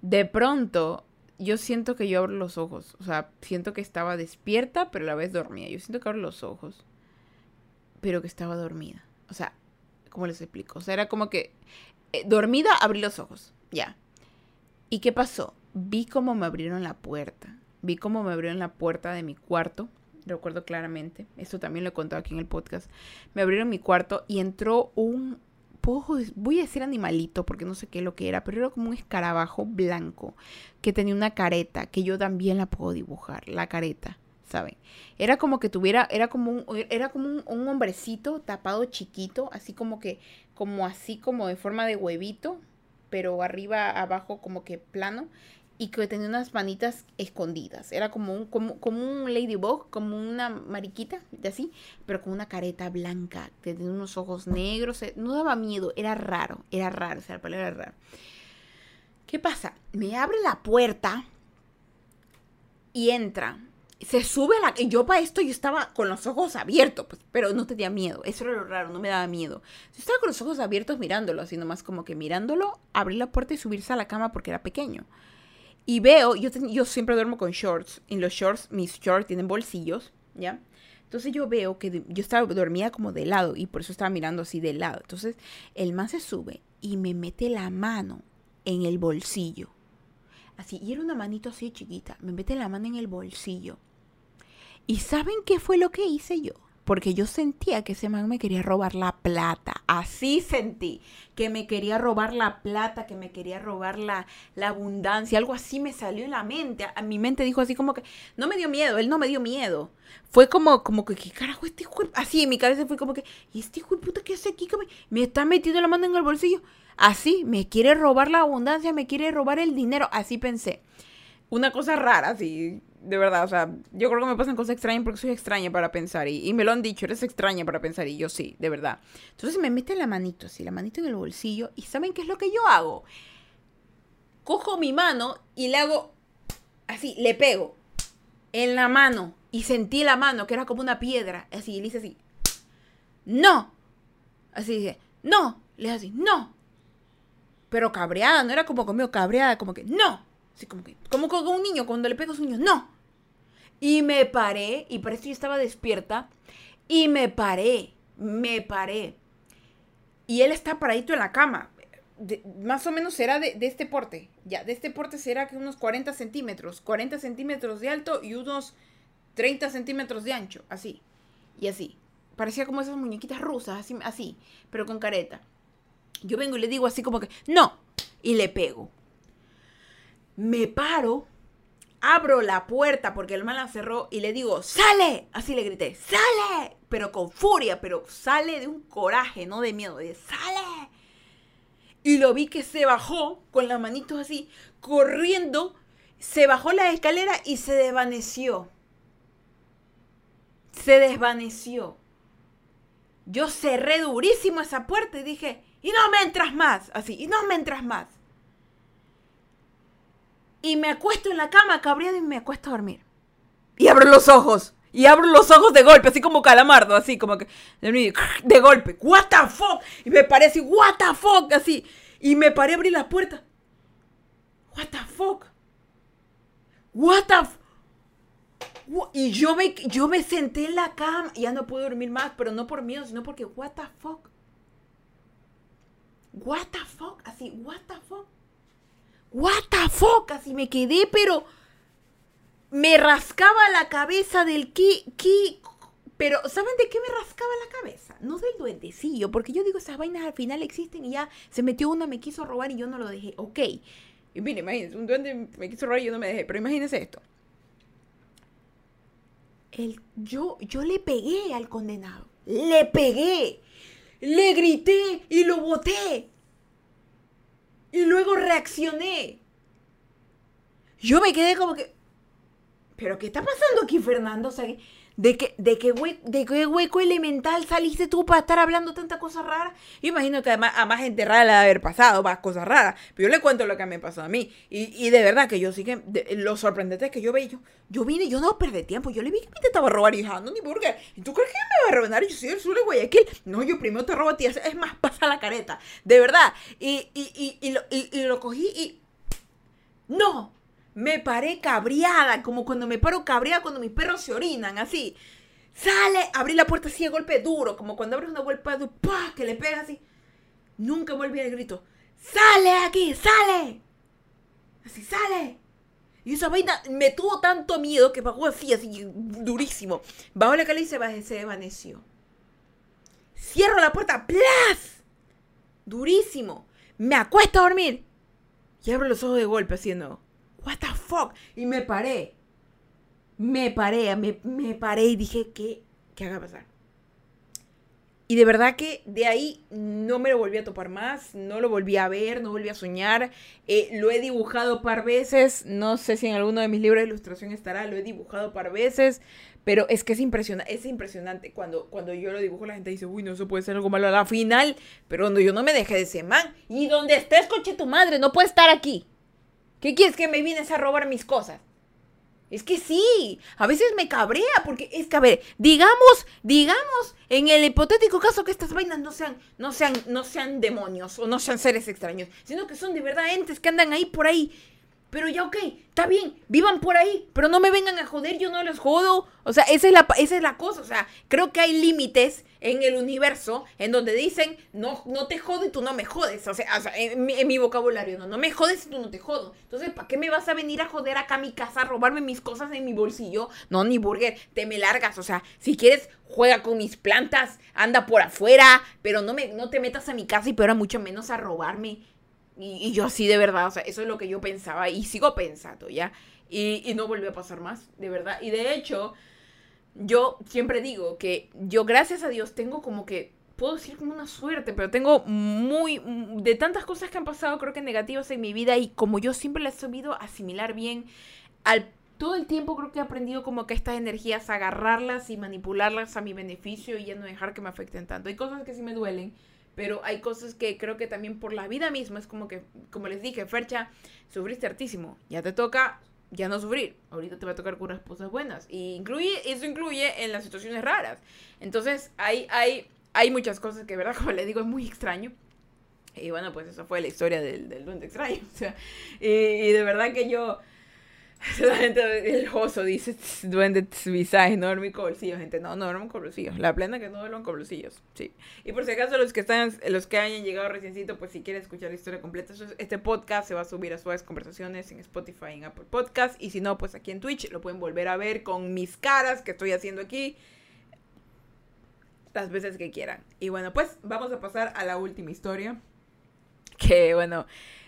De pronto yo siento que yo abro los ojos. O sea, siento que estaba despierta, pero a la vez dormía. Yo siento que abro los ojos, pero que estaba dormida. O sea, ¿cómo les explico? O sea, era como que eh, dormida, abrí los ojos. Ya. ¿Y qué pasó? Vi cómo me abrieron la puerta. Vi cómo me abrieron la puerta de mi cuarto. Recuerdo claramente. Esto también lo he contado aquí en el podcast. Me abrieron mi cuarto y entró un voy a decir animalito porque no sé qué lo que era, pero era como un escarabajo blanco que tenía una careta, que yo también la puedo dibujar, la careta, ¿saben? Era como que tuviera, era como un, era como un, hombrecito tapado chiquito, así como que, como así como de forma de huevito, pero arriba, abajo como que plano, y que tenía unas manitas escondidas. Era como un, como, como un ladybug, como una mariquita, de así, pero con una careta blanca, tenía unos ojos negros. Eh, no daba miedo, era raro, era raro, o sea, la palabra era raro. ¿Qué pasa? Me abre la puerta y entra se sube la... Y yo para esto yo estaba con los ojos abiertos, pues, pero no tenía miedo. Eso era lo raro, no me daba miedo. Yo estaba con los ojos abiertos mirándolo, así nomás como que mirándolo, abrir la puerta y subirse a la cama porque era pequeño. Y veo, yo, yo siempre duermo con shorts. En los shorts, mis shorts tienen bolsillos, ¿ya? Entonces yo veo que yo estaba dormida como de lado y por eso estaba mirando así de lado. Entonces el man se sube y me mete la mano en el bolsillo. Así, y era una manito así chiquita. Me mete la mano en el bolsillo. ¿Y saben qué fue lo que hice yo? Porque yo sentía que ese man me quería robar la plata. Así sentí. Que me quería robar la plata, que me quería robar la, abundancia. Algo así me salió en la mente. A, mi mente dijo así como que, no me dio miedo, él no me dio miedo. Fue como, como que, ¿qué carajo este hijo? Así en mi cabeza fue como que, ¿y este hijo de puta qué hace aquí? Me, me está metiendo la mano en el bolsillo. Así, me quiere robar la abundancia, me quiere robar el dinero. Así pensé. Una cosa rara, así de verdad, o sea, yo creo que me pasan cosas extrañas porque soy extraña para pensar. Y, me lo han dicho, eres extraña para pensar. Y yo sí, de verdad. Entonces me meten la manito, así, la manito en el bolsillo. ¿Y saben qué es lo que yo hago? Cojo mi mano y le hago así, le pego en la mano. Y sentí la mano, que era como una piedra. Así, y le hice así. ¡No! Así dije, ¡no! Le dije así, ¡no! Pero cabreada, no era como conmigo, cabreada, como que, ¡no! Así como que, como con un niño, cuando le pego a su niño, ¡no! Y me paré, y parece que yo estaba despierta, y me paré, me paré. Y él está paradito en la cama. más o menos será de, este porte. Ya, de este porte será que unos 40 centímetros. 40 centímetros de alto y unos 30 centímetros de ancho. Así. Y así. Parecía como esas muñequitas rusas, así, así, pero con careta. Yo vengo y le digo así como que, no. Y le pego. Me paro abro la puerta porque el man la cerró y le digo, ¡sale! Así le grité, ¡sale! Pero con furia, pero sale de un coraje, no de miedo, de ¡sale! Y lo vi que se bajó con las manitos así, corriendo, se bajó la escalera y se desvaneció. Se desvaneció. Yo cerré durísimo esa puerta y dije, y no me entras más, así, y no me entras más y me acuesto en la cama cabreado y me acuesto a dormir. Y abro los ojos. Y abro los ojos de golpe, así como calamardo, así como que de golpe. What the fuck? Y me paré así, what the fuck, así. Y me paré a abrir la puerta. What the fuck? What the fuck? Y yo me, yo me senté en la cama ya no puedo dormir más, pero no por miedo, sino porque what the fuck. What the fuck, así, what the fuck what the fuck, así me quedé, pero me rascaba la cabeza del ki, ki, pero ¿saben de qué me rascaba la cabeza? No del duendecillo, porque yo digo, esas vainas al final existen y ya se metió una, me quiso robar y yo no lo dejé. Ok. Y mire, imagínense, un duende me quiso robar y yo no me dejé, pero imagínense esto. El, yo, yo le pegué al condenado. Le pegué. Le grité y lo boté. Y luego reaccioné. Yo me quedé como que... ¿Pero qué está pasando aquí, Fernando? O sea, ¿de qué, de, qué ¿De qué hueco elemental saliste tú para estar hablando tanta cosa rara? Yo imagino que además a más gente rara le ha haber pasado más cosas raras. Pero yo le cuento lo que me pasó a mí. Y, de verdad que yo sí que... lo sorprendente es que yo veía... Yo, yo vine, yo no perdí tiempo. Yo le vi que me intentaba robar y ah, no, ni qué. ¿Y tú crees que me va a robar? Yo soy el sur de Guayaquil. No, yo primero te robo a ti. Es más, pasa la careta. De verdad. Y, y, y, lo, y lo cogí y... No, me paré cabreada, como cuando me paro cabreada cuando mis perros se orinan, así. Sale, abrí la puerta así de golpe duro, como cuando abres una golpe de ¡pah! que le pegas así. Nunca volví al grito. ¡Sale aquí! ¡Sale! Así, ¡sale! Y esa vaina me tuvo tanto miedo que bajó así, así, durísimo. Bajó la cala y se, se desvaneció. Cierro la puerta, ¡plas! Durísimo. Me acuesto a dormir. Y abro los ojos de golpe haciendo what the fuck? Y me paré. Me paré, me, me paré y dije, ¿qué, ¿qué haga pasar? Y de verdad que de ahí no me lo volví a topar más, no lo volví a ver, no volví a soñar. Eh, lo he dibujado par veces, no sé si en alguno de mis libros de ilustración estará, lo he dibujado par veces, pero es que es impresionante, es impresionante. Cuando, cuando yo lo dibujo la gente dice, uy, no, eso puede ser algo malo a la final, pero cuando yo no me dejé de ese man, y donde estés, coche tu madre, no puede estar aquí. ¿Qué quieres que me vienes a robar mis cosas? Es que sí, a veces me cabrea porque es que, a ver, digamos, digamos, en el hipotético caso que estas vainas no sean, no sean, no sean demonios o no sean seres extraños, sino que son de verdad entes que andan ahí por ahí pero ya ok, está bien, vivan por ahí, pero no me vengan a joder, yo no les jodo. O sea, esa es la, esa es la cosa. O sea, creo que hay límites en el universo en donde dicen, no, no te jodo y tú no me jodes. O sea, en, mi, vocabulario, no, no me jodes y tú no te jodo. Entonces, ¿para qué me vas a venir a joder acá a mi casa, a robarme mis cosas en mi bolsillo? No, ni burger, te me largas. O sea, si quieres, juega con mis plantas, anda por afuera, pero no, me, no te metas a mi casa y peor mucho menos a robarme y, yo así de verdad, o sea, eso es lo que yo pensaba y sigo pensando, ¿ya? Y, no volvió a pasar más, de verdad. Y de hecho, yo siempre digo que yo, gracias a Dios, tengo como que, puedo decir como una suerte, pero tengo muy, de tantas cosas que han pasado, creo que negativas en mi vida y como yo siempre las he sabido asimilar bien, al todo el tiempo creo que he aprendido como que estas energías, agarrarlas y manipularlas a mi beneficio y ya no dejar que me afecten tanto. Hay cosas que sí me duelen pero hay cosas que creo que también por la vida misma es como que, como les dije, Fercha, sufriste hartísimo, ya te toca ya no sufrir, ahorita te va a tocar unas cosas buenas, y incluye, eso incluye en las situaciones raras, entonces hay, hay, hay muchas cosas que, verdad, como le digo, es muy extraño, y bueno, pues esa fue la historia del, del duende extraño, o sea, y de verdad que yo la gente, el oso dice, duende visaje, no duerme con bolsillos, gente, no, no duermo con bolsillos, la plena que no duermo con bolsillos, sí. Y por si acaso los que están, los que hayan llegado reciencito, pues si quieren escuchar la historia completa, este podcast se va a subir a suaves conversaciones en Spotify, en Apple Podcast, y si no, pues aquí en Twitch lo pueden volver a ver con mis caras que estoy haciendo aquí, las veces que quieran. Y bueno, pues vamos a pasar a la última historia, que bueno...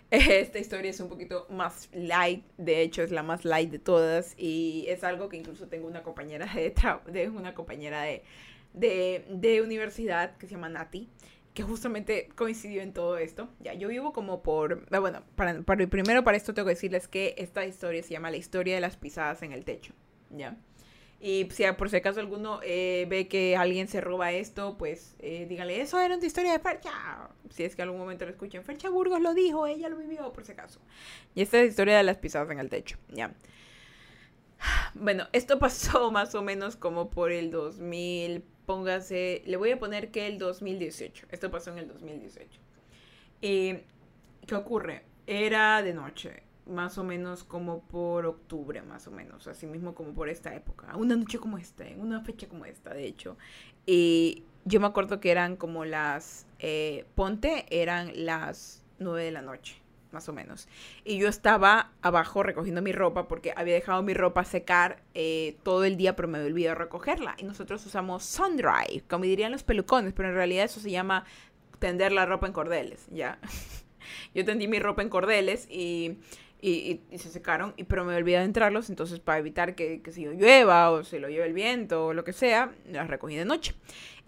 Esta historia es un poquito más light, de hecho es la más light de todas y es algo que incluso tengo una compañera de, de una compañera de, de, universidad que se llama Nati, que justamente coincidió en todo esto. Ya, yo vivo como por, ah, bueno, para, para, primero para esto tengo que decirles que esta historia se llama La historia de las pisadas en el techo, ¿ya? Y si por si acaso alguno eh, ve que alguien se roba esto, pues eh, díganle, eso era una historia de Fercha. Si es que algún momento lo escuchan, Fercha Burgos lo dijo, ella lo vivió, por si acaso. Y esta es la historia de las pisadas en el techo, ya. Bueno, esto pasó más o menos como por el 2000, póngase, le voy a poner que el 2018. Esto pasó en el 2018. ¿Y qué ocurre? Era de noche más o menos como por octubre, más o menos, así mismo como por esta época, una noche como esta, en una fecha como esta, de hecho. Y yo me acuerdo que eran como las, eh, ponte, eran las nueve de la noche, más o menos. Y yo estaba abajo recogiendo mi ropa porque había dejado mi ropa secar eh, todo el día, pero me había olvidado recogerla. Y nosotros usamos sun dry, como dirían los pelucones, pero en realidad eso se llama tender la ropa en cordeles, ¿ya? yo tendí mi ropa en cordeles y y, se secaron, y, pero me olvidé de entrarlos, entonces para evitar que, que si yo llueva o se lo lleve el viento o lo que sea, las recogí de noche.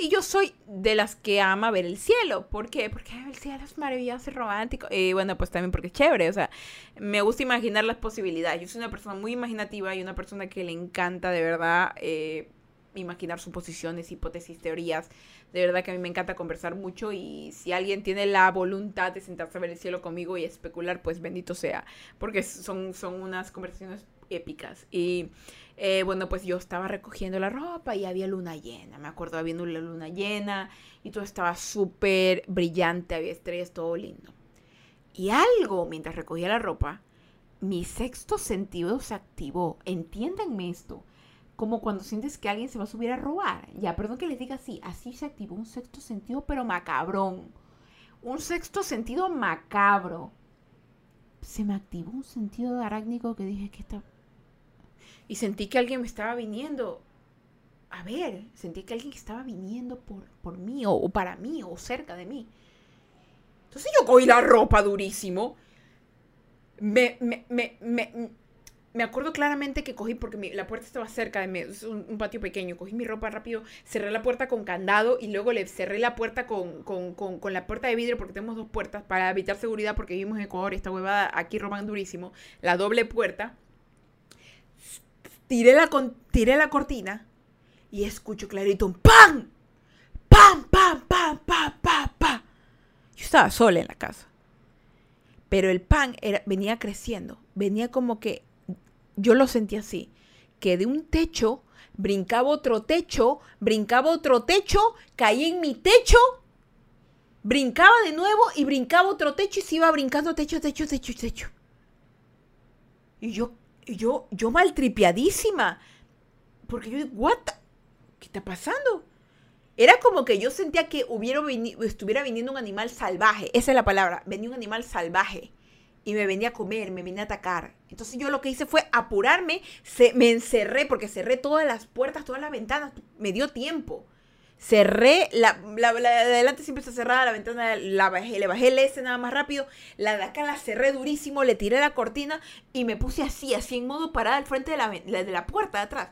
Y yo soy de las que ama ver el cielo. ¿Por qué? Porque el cielo es maravilloso y romántico. Y bueno, pues también porque es chévere. O sea, me gusta imaginar las posibilidades. Yo soy una persona muy imaginativa y una persona que le encanta de verdad eh, imaginar suposiciones, hipótesis, teorías. De verdad que a mí me encanta conversar mucho y si alguien tiene la voluntad de sentarse a ver el cielo conmigo y especular, pues bendito sea, porque son, son unas conversaciones épicas. Y eh, bueno, pues yo estaba recogiendo la ropa y había luna llena, me acuerdo habiendo la luna llena y todo estaba súper brillante, había estrellas, todo lindo. Y algo, mientras recogía la ropa, mi sexto sentido se activó. Entiéndanme esto como cuando sientes que alguien se va a subir a robar. Ya, perdón que les diga así, así se activó un sexto sentido, pero macabrón. Un sexto sentido macabro. Se me activó un sentido arácnico que dije que está... Y sentí que alguien me estaba viniendo. A ver, sentí que alguien estaba viniendo por, por mí, o, o para mí, o cerca de mí. Entonces yo cogí la ropa durísimo. Me, me, me, me, me acuerdo claramente que cogí, porque la puerta estaba cerca de mí, es un, patio pequeño, cogí mi ropa rápido, cerré la puerta con candado y luego le cerré la puerta con, con, con, la puerta de vidrio, porque tenemos dos puertas para evitar seguridad, porque vivimos en Ecuador y esta huevada aquí roban durísimo, la doble puerta. Tiré la, tiré la cortina y escucho clarito un ¡pam! ¡pam, pam, pam, pam, pam, pam! Yo estaba sola en la casa. Pero el pan venía creciendo, venía como que yo lo sentí así. que de un techo brincaba otro techo, brincaba otro techo, caí en mi techo, brincaba de nuevo y brincaba otro techo y se iba brincando techo, techo, techo, techo. Y yo, yo, yo maltripiadísima. Porque yo digo, what? ¿Qué está pasando? Era como que yo sentía que hubiera estuviera viniendo un animal salvaje. Esa es la palabra. Venía un animal salvaje. Y me venía a comer, me venía a atacar. Entonces yo lo que hice fue apurarme. Se, me encerré porque cerré todas las puertas, todas las ventanas. Me dio tiempo. Cerré, la, la, de adelante siempre está cerrada, la ventana la bajé, le bajé el S nada más rápido, la de acá la cerré durísimo, le tiré la cortina y me puse así, así en modo parada al frente de la, de la puerta de atrás.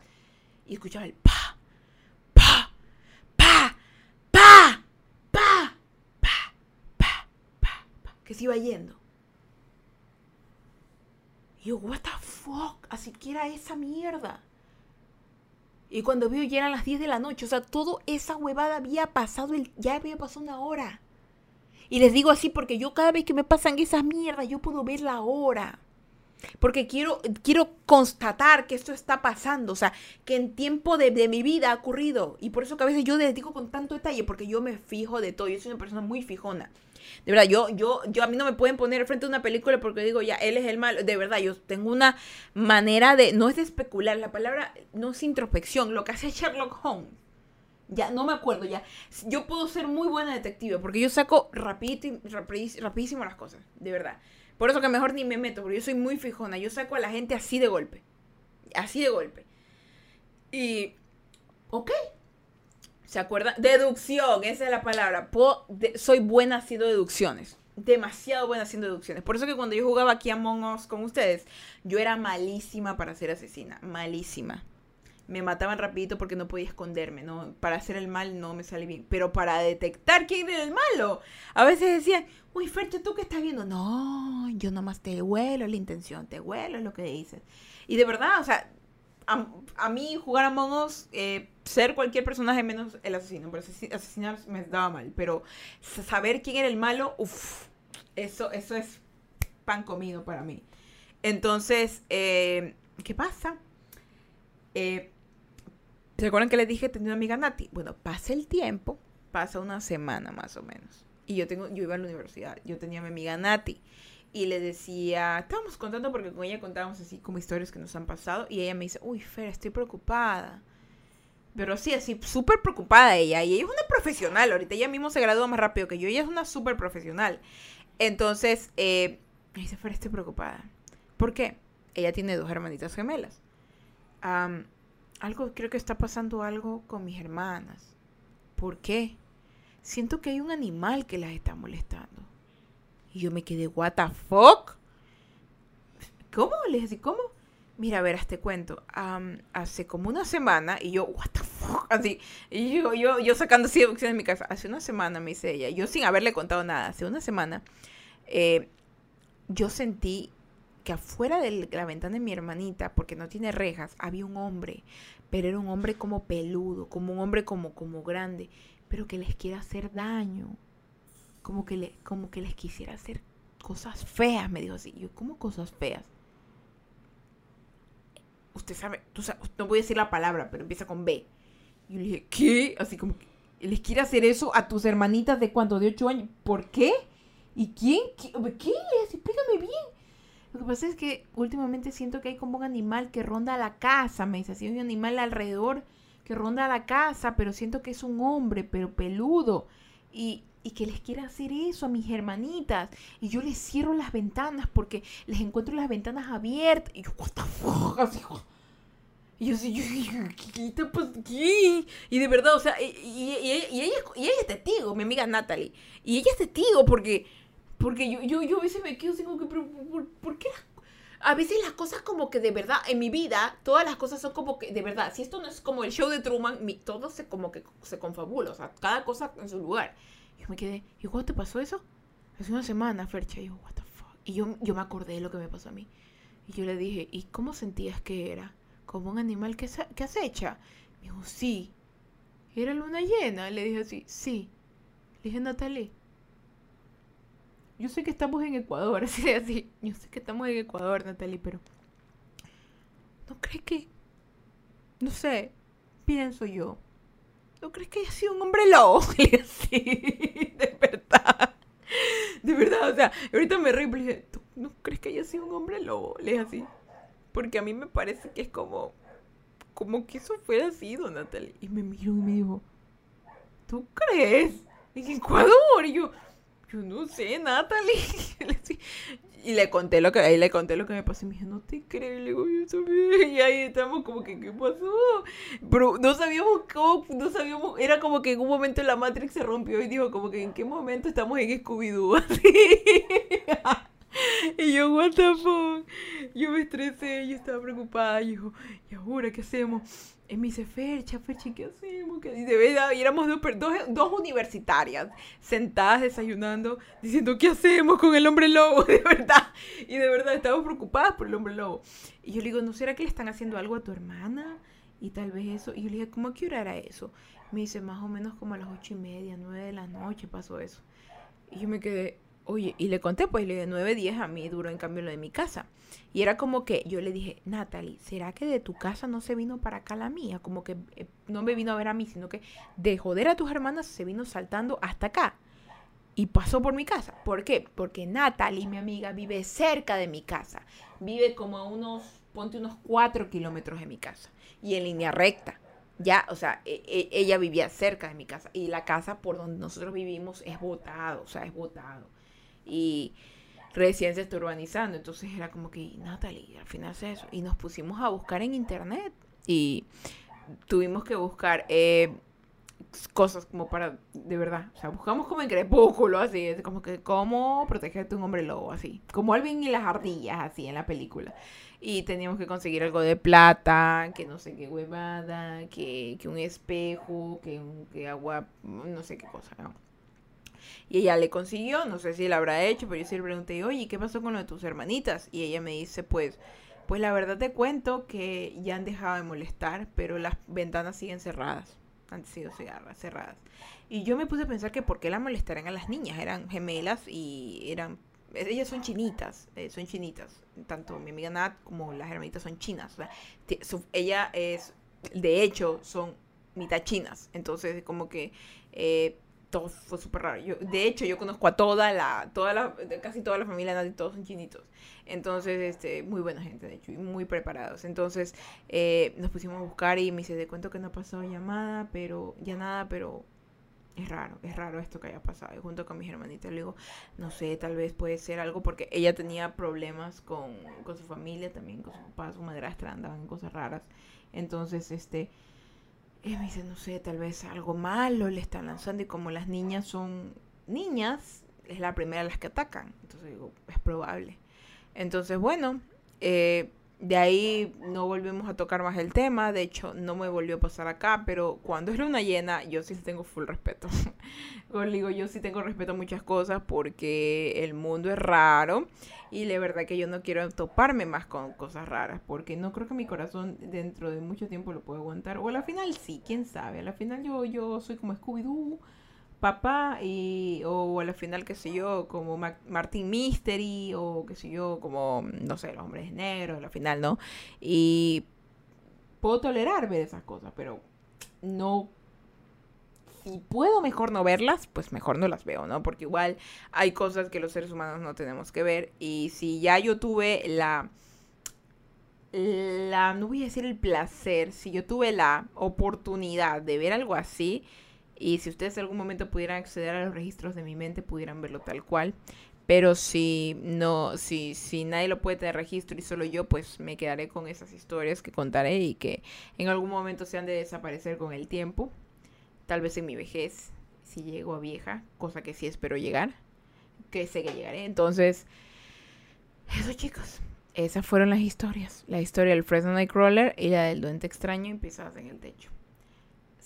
Y escuchaba el pa, pa, pa, pa, pa, pa, pa, pa, pa, que se iba yendo. Yo, what the fuck, así que era esa mierda. Y cuando veo ya eran las 10 de la noche. O sea, toda esa huevada había pasado, el, ya había pasado una hora. Y les digo así porque yo cada vez que me pasan esas mierdas, yo puedo ver la hora. Porque quiero, quiero constatar que esto está pasando. O sea, que en tiempo de, de mi vida ha ocurrido. Y por eso que a veces yo les digo con tanto detalle, porque yo me fijo de todo. Yo soy una persona muy fijona. De verdad, yo, yo, yo a mí no me pueden poner frente a una película porque digo, ya, él es el malo. De verdad, yo tengo una manera de, no es de especular, la palabra no es introspección, lo que hace Sherlock Holmes. Ya, no me acuerdo ya. Yo puedo ser muy buena detective porque yo saco rapidito, rapidísimo las cosas, de verdad. Por eso que mejor ni me meto, porque yo soy muy fijona. Yo saco a la gente así de golpe. Así de golpe. Y, ok, ¿Se acuerdan? Deducción, esa es la palabra. soy buena haciendo deducciones. Demasiado buena haciendo deducciones. Por eso que cuando yo jugaba aquí a Us con ustedes, yo era malísima para ser asesina. Malísima. Me mataban rapidito porque no podía esconderme, ¿no? Para hacer el mal no me sale bien. Pero para detectar quién era el malo. A veces decían, uy, Fercho, ¿tú qué estás viendo? No, yo nomás te huelo la intención, te huelo lo que dices. Y de verdad, o sea, a, mí jugar a Us, eh, ser cualquier personaje menos el asesino, pero asesinar me daba mal, pero saber quién era el malo, uff, eso, eso es pan comido para mí. Entonces, eh, ¿qué pasa? Eh, ¿Se acuerdan que les dije tenía una amiga Nati? Bueno, pasa el tiempo, pasa una semana más o menos. Y yo tengo, yo iba a la universidad, yo tenía a mi amiga Nati y le decía, estábamos contando porque con ella contábamos así como historias que nos han pasado y ella me dice, uy, Fer, estoy preocupada. Pero sí, así, súper preocupada ella. Y ella es una profesional, ahorita ella mismo se graduó más rápido que yo, ella es una súper profesional. Entonces, eh, me dice, Fer, estoy preocupada. ¿Por qué? Ella tiene dos hermanitas gemelas. algo, creo que está pasando algo con mis hermanas. ¿Por qué? Siento que hay un animal que las está molestando. Y yo me quedé, ¿What the fuck? ¿Cómo? Le dije, ¿cómo? Mira, a ver, te cuento. hace como una semana, y yo, ¿What the fuck? Así, y yo, yo, yo sacando así de mi casa. Hace una semana, me dice ella, yo sin haberle contado nada, hace una semana, eh, yo sentí que afuera de la ventana de mi hermanita, porque no tiene rejas, había un hombre, pero era un hombre como peludo, como un hombre como, como grande, pero que les quiere hacer daño como que, le, como que les quisiera hacer cosas feas, me dijo así. Yo, ¿cómo cosas feas? Usted sabe, tú no voy a decir la palabra, pero empieza con B. Y yo le dije, ¿qué? Así como, ¿les quiere hacer eso a tus hermanitas de cuánto? De 8 años. ¿Por qué? ¿Y quién? ¿Qué? ¿Qué? Explícame bien. Lo que pasa es que últimamente siento que hay como un animal que ronda la casa, me dice así, un animal alrededor que ronda la casa, pero siento que es un hombre, pero peludo. Y y que les quiera hacer eso a mis hermanitas. Y yo les cierro las ventanas porque les encuentro las ventanas abiertas. Y yo, what the fuck? Así, y yo así, ¿qué te ¿Qué? Y de verdad, o sea, y, y, ella, y, ella, es testigo, mi amiga Natalie. Y ella es testigo porque, porque yo, yo, yo a veces me quedo así como que, ¿por, qué a veces las cosas como que de verdad, en mi vida, todas las cosas son como que de verdad, si esto no es como el show de Truman, mi, todo se como que se confabula, o sea, cada cosa en su lugar. Yo me quedé, ¿y cuándo te pasó eso? Hace una semana, Fercha. Y yo, what the fuck. Y yo, yo me acordé de lo que me pasó a mí. Y yo le dije, ¿y cómo sentías que era? ¿Como un animal que, que acecha? Me dijo, sí. ¿Era luna llena? Le dije así, sí. Le dije, Natalie, yo sé que estamos en Ecuador, así, así. Yo sé que estamos en Ecuador, Natalie, pero ¿no crees que no sé, pienso yo, ¿no crees que haya sido un hombre lobo? Y así, de verdad. De verdad, o sea, ahorita me reí, pero dije, ¿tú no crees que haya sido un hombre lobo? Le dije así. Porque a mí me parece que es como, como que eso fuera así, don Natalie. Y me miró y me dijo, ¿tú crees? En Ecuador. Y yo, yo no sé, Natalie. Y le conté lo que, ahí le conté lo que me pasó y me dije, no te creo, le digo. Y ahí estamos como que, ¿qué pasó? Pero no sabíamos cómo, no sabíamos, era como que en un momento la Matrix se rompió y dijo como que en qué momento estamos en Scooby-Doo. Y yo, what the fuck. Yo me estresé, yo estaba preocupada. Y yo, ¿y ahora qué hacemos? Y me dice, Fercha, Fercha, ¿qué hacemos? Y de verdad, y éramos dos, dos, dos, universitarias sentadas desayunando, diciendo, ¿qué hacemos con el hombre lobo? De verdad. Y de verdad, estábamos preocupadas por el hombre lobo. Y yo le digo, ¿no será que le están haciendo algo a tu hermana? Y tal vez eso. Y yo le dije, ¿cómo a qué hora era eso? Me dice, más o menos como a las ocho y media, nueve de la noche pasó eso. Y yo me quedé, Oye, y le conté, pues le de 9, 10 a mí duró en cambio lo de mi casa. Y era como que yo le dije, Natalie, ¿será que de tu casa no se vino para acá la mía? Como que eh, no me vino a ver a mí, sino que de joder a tus hermanas se vino saltando hasta acá. Y pasó por mi casa. ¿Por qué? Porque Natalie, mi amiga, vive cerca de mi casa. Vive como a unos, ponte unos 4 kilómetros de mi casa. Y en línea recta. Ya, o sea, e, e, ella vivía cerca de mi casa. Y la casa por donde nosotros vivimos es botado, o sea, es botado y recién se está urbanizando. Entonces era como que, Natalie, al final es eso. Y nos pusimos a buscar en internet y tuvimos que buscar eh, cosas como para, de verdad, o sea, buscamos como en crepúsculo, así, como que, ¿cómo protegerte un hombre lobo? Así, como Alvin y las ardillas, así, en la película. Y teníamos que conseguir algo de plata, que no sé qué huevada, que, que un espejo, que, que agua, no sé qué cosa, ¿no? Y ella le consiguió, no sé si la habrá hecho, pero yo sí le pregunté, oye, ¿qué pasó con lo de tus hermanitas? Y ella me dice, pues, pues la verdad te cuento que ya han dejado de molestar, pero las ventanas siguen cerradas. Han sido cerradas. Y yo me puse a pensar que por qué la molestaran a las niñas. Eran gemelas y eran... Ellas son chinitas, eh, son chinitas. Tanto mi amiga Nat como las hermanitas son chinas. ella es, de hecho, son mitad chinas. Entonces, como que... Eh, todo fue súper raro. Yo, de hecho, yo conozco a toda la, toda la, casi toda la familia todos son chinitos. Entonces, este, muy buena gente, de hecho, y muy preparados. Entonces, eh, nos pusimos a buscar y me dice, de cuento que no ha pasado llamada, pero, ya nada, pero es raro, es raro esto que haya pasado. Y junto con mis hermanitas le digo, no sé, tal vez puede ser algo porque ella tenía problemas con, con su familia, también con su papá, su madrastra, andaban cosas raras. Entonces, este y me dice, no sé, tal vez algo malo le están lanzando y como las niñas son niñas, es la primera las que atacan. Entonces digo, es probable. Entonces, bueno, eh, de ahí no volvimos a tocar más el tema. De hecho, no me volvió a pasar acá, pero cuando es luna llena, yo sí tengo full respeto. Os digo, yo sí tengo respeto a muchas cosas porque el mundo es raro y la verdad que yo no quiero toparme más con cosas raras porque no creo que mi corazón dentro de mucho tiempo lo pueda aguantar. O a la final sí, quién sabe. A la final yo, yo soy como Scooby-Doo papá y o a la final qué sé yo como Martin Mystery o qué sé yo como no sé los hombres negros a la final no y puedo tolerar ver esas cosas pero no si puedo mejor no verlas, pues mejor no las veo, ¿no? Porque igual hay cosas que los seres humanos no tenemos que ver. Y si ya yo tuve la. La. No voy a decir el placer. Si yo tuve la oportunidad de ver algo así. Y si ustedes en algún momento pudieran acceder a los registros de mi mente, pudieran verlo tal cual. Pero si no, si, si nadie lo puede tener registro y solo yo, pues me quedaré con esas historias que contaré y que en algún momento se han de desaparecer con el tiempo tal vez en mi vejez, si llego a vieja, cosa que sí espero llegar, que sé que llegaré. Entonces, eso chicos, esas fueron las historias. La historia del Fresno Nightcrawler y la del duende extraño empezadas en el techo.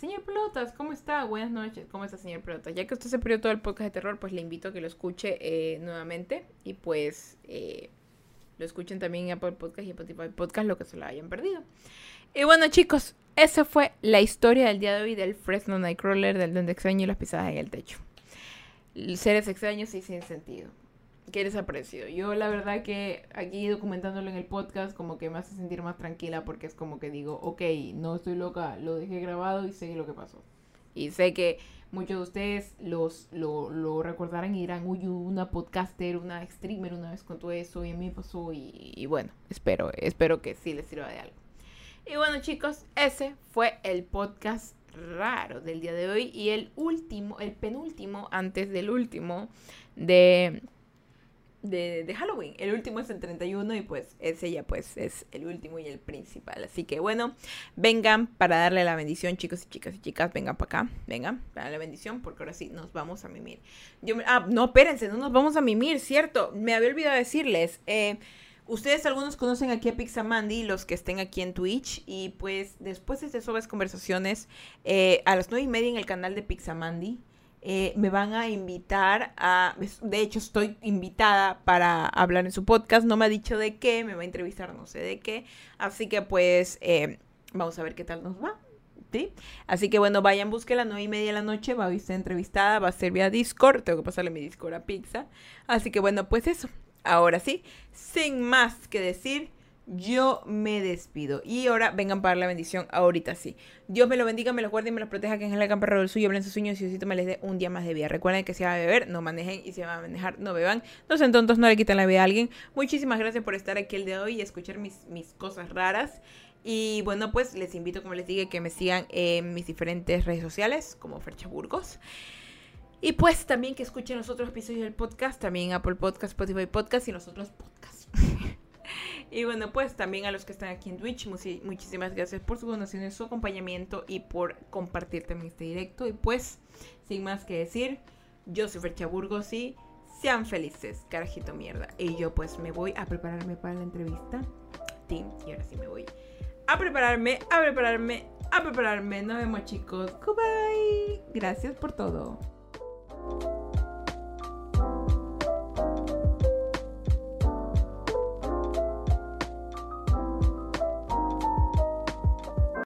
Señor Pelotas, ¿cómo está? Buenas noches. ¿Cómo está, señor Pelotas? Ya que usted se perdió todo el podcast de terror, pues le invito a que lo escuche eh, nuevamente. Y pues eh, lo escuchen también en Apple Podcast y Spotify Podcast, lo que se lo hayan perdido. Y bueno, chicos, esa fue la historia del día de hoy del Fresno Nightcrawler, del Duende Extraño y las pisadas en el techo. Seres extraños y sin sentido. ¿Qué les ha parecido? Yo la verdad que aquí documentándolo en el podcast como que me hace sentir más tranquila porque es como que digo, ok, no estoy loca, lo dejé grabado y sé lo que pasó. Y sé que muchos de ustedes los, lo, lo recordarán y dirán, uy, una podcaster, una streamer una vez con todo eso y a mí pasó y, y bueno, espero, espero que sí les sirva de algo. Y bueno chicos, ese fue el podcast raro del día de hoy y el último, el penúltimo antes del último de de, Halloween. El último es el 31 y pues ese ya pues es el último y el principal. Así que bueno, vengan para darle la bendición, chicos y chicas y chicas, vengan para acá, vengan para la bendición porque ahora sí nos vamos a mimir. Yo ah, no, espérense, no nos vamos a mimir, cierto. Me había olvidado decirles, eh, Ustedes algunos conocen aquí a Pixamandy, los que estén aquí en Twitch. Y pues después de estas conversaciones, eh, a las nueve y media en el canal de Pixamandy, eh, me van a invitar a, de hecho estoy invitada para hablar en su podcast, no me ha dicho de qué, me va a entrevistar no sé de qué, así que pues eh, vamos a ver qué tal nos va. ¿Sí? Así que bueno, vayan, busquen a las 9 y media de la noche, va a ser entrevistada, va a ser vía Discord, tengo que pasarle mi Discord a Pizza. Así que bueno, pues eso. Ahora sí, sin más que decir, yo me despido. Y ahora vengan para la bendición, ahorita sí. Dios me lo bendiga, me lo guarde y me lo proteja, que en el camperro del suyo, hablen sus sueños y Diosito me les dé un día más de vida. Recuerden que si va a beber, no manejen y si va a manejar, no beban. No sean tontos, no le quiten la vida a alguien. Muchísimas gracias por estar aquí el de hoy y escuchar mis, mis cosas raras. Y bueno, pues les invito, como les dije, que me sigan en mis diferentes redes sociales, como Fercha Burgos. Y pues también que escuchen los otros episodios del podcast, también Apple Podcast, Spotify Podcast y los otros podcasts. Y bueno, pues también a los que están aquí en Twitch, muchísimas gracias por su donaciones, su acompañamiento y por compartir también este directo. Y pues, sin más que decir, yo soy Fercha Burgos y sean felices, carajito mierda. Y yo pues me voy a prepararme para la entrevista. Team, y ahora sí me voy a prepararme, a prepararme, a prepararme. Nos vemos chicos. Goodbye. Gracias por todo.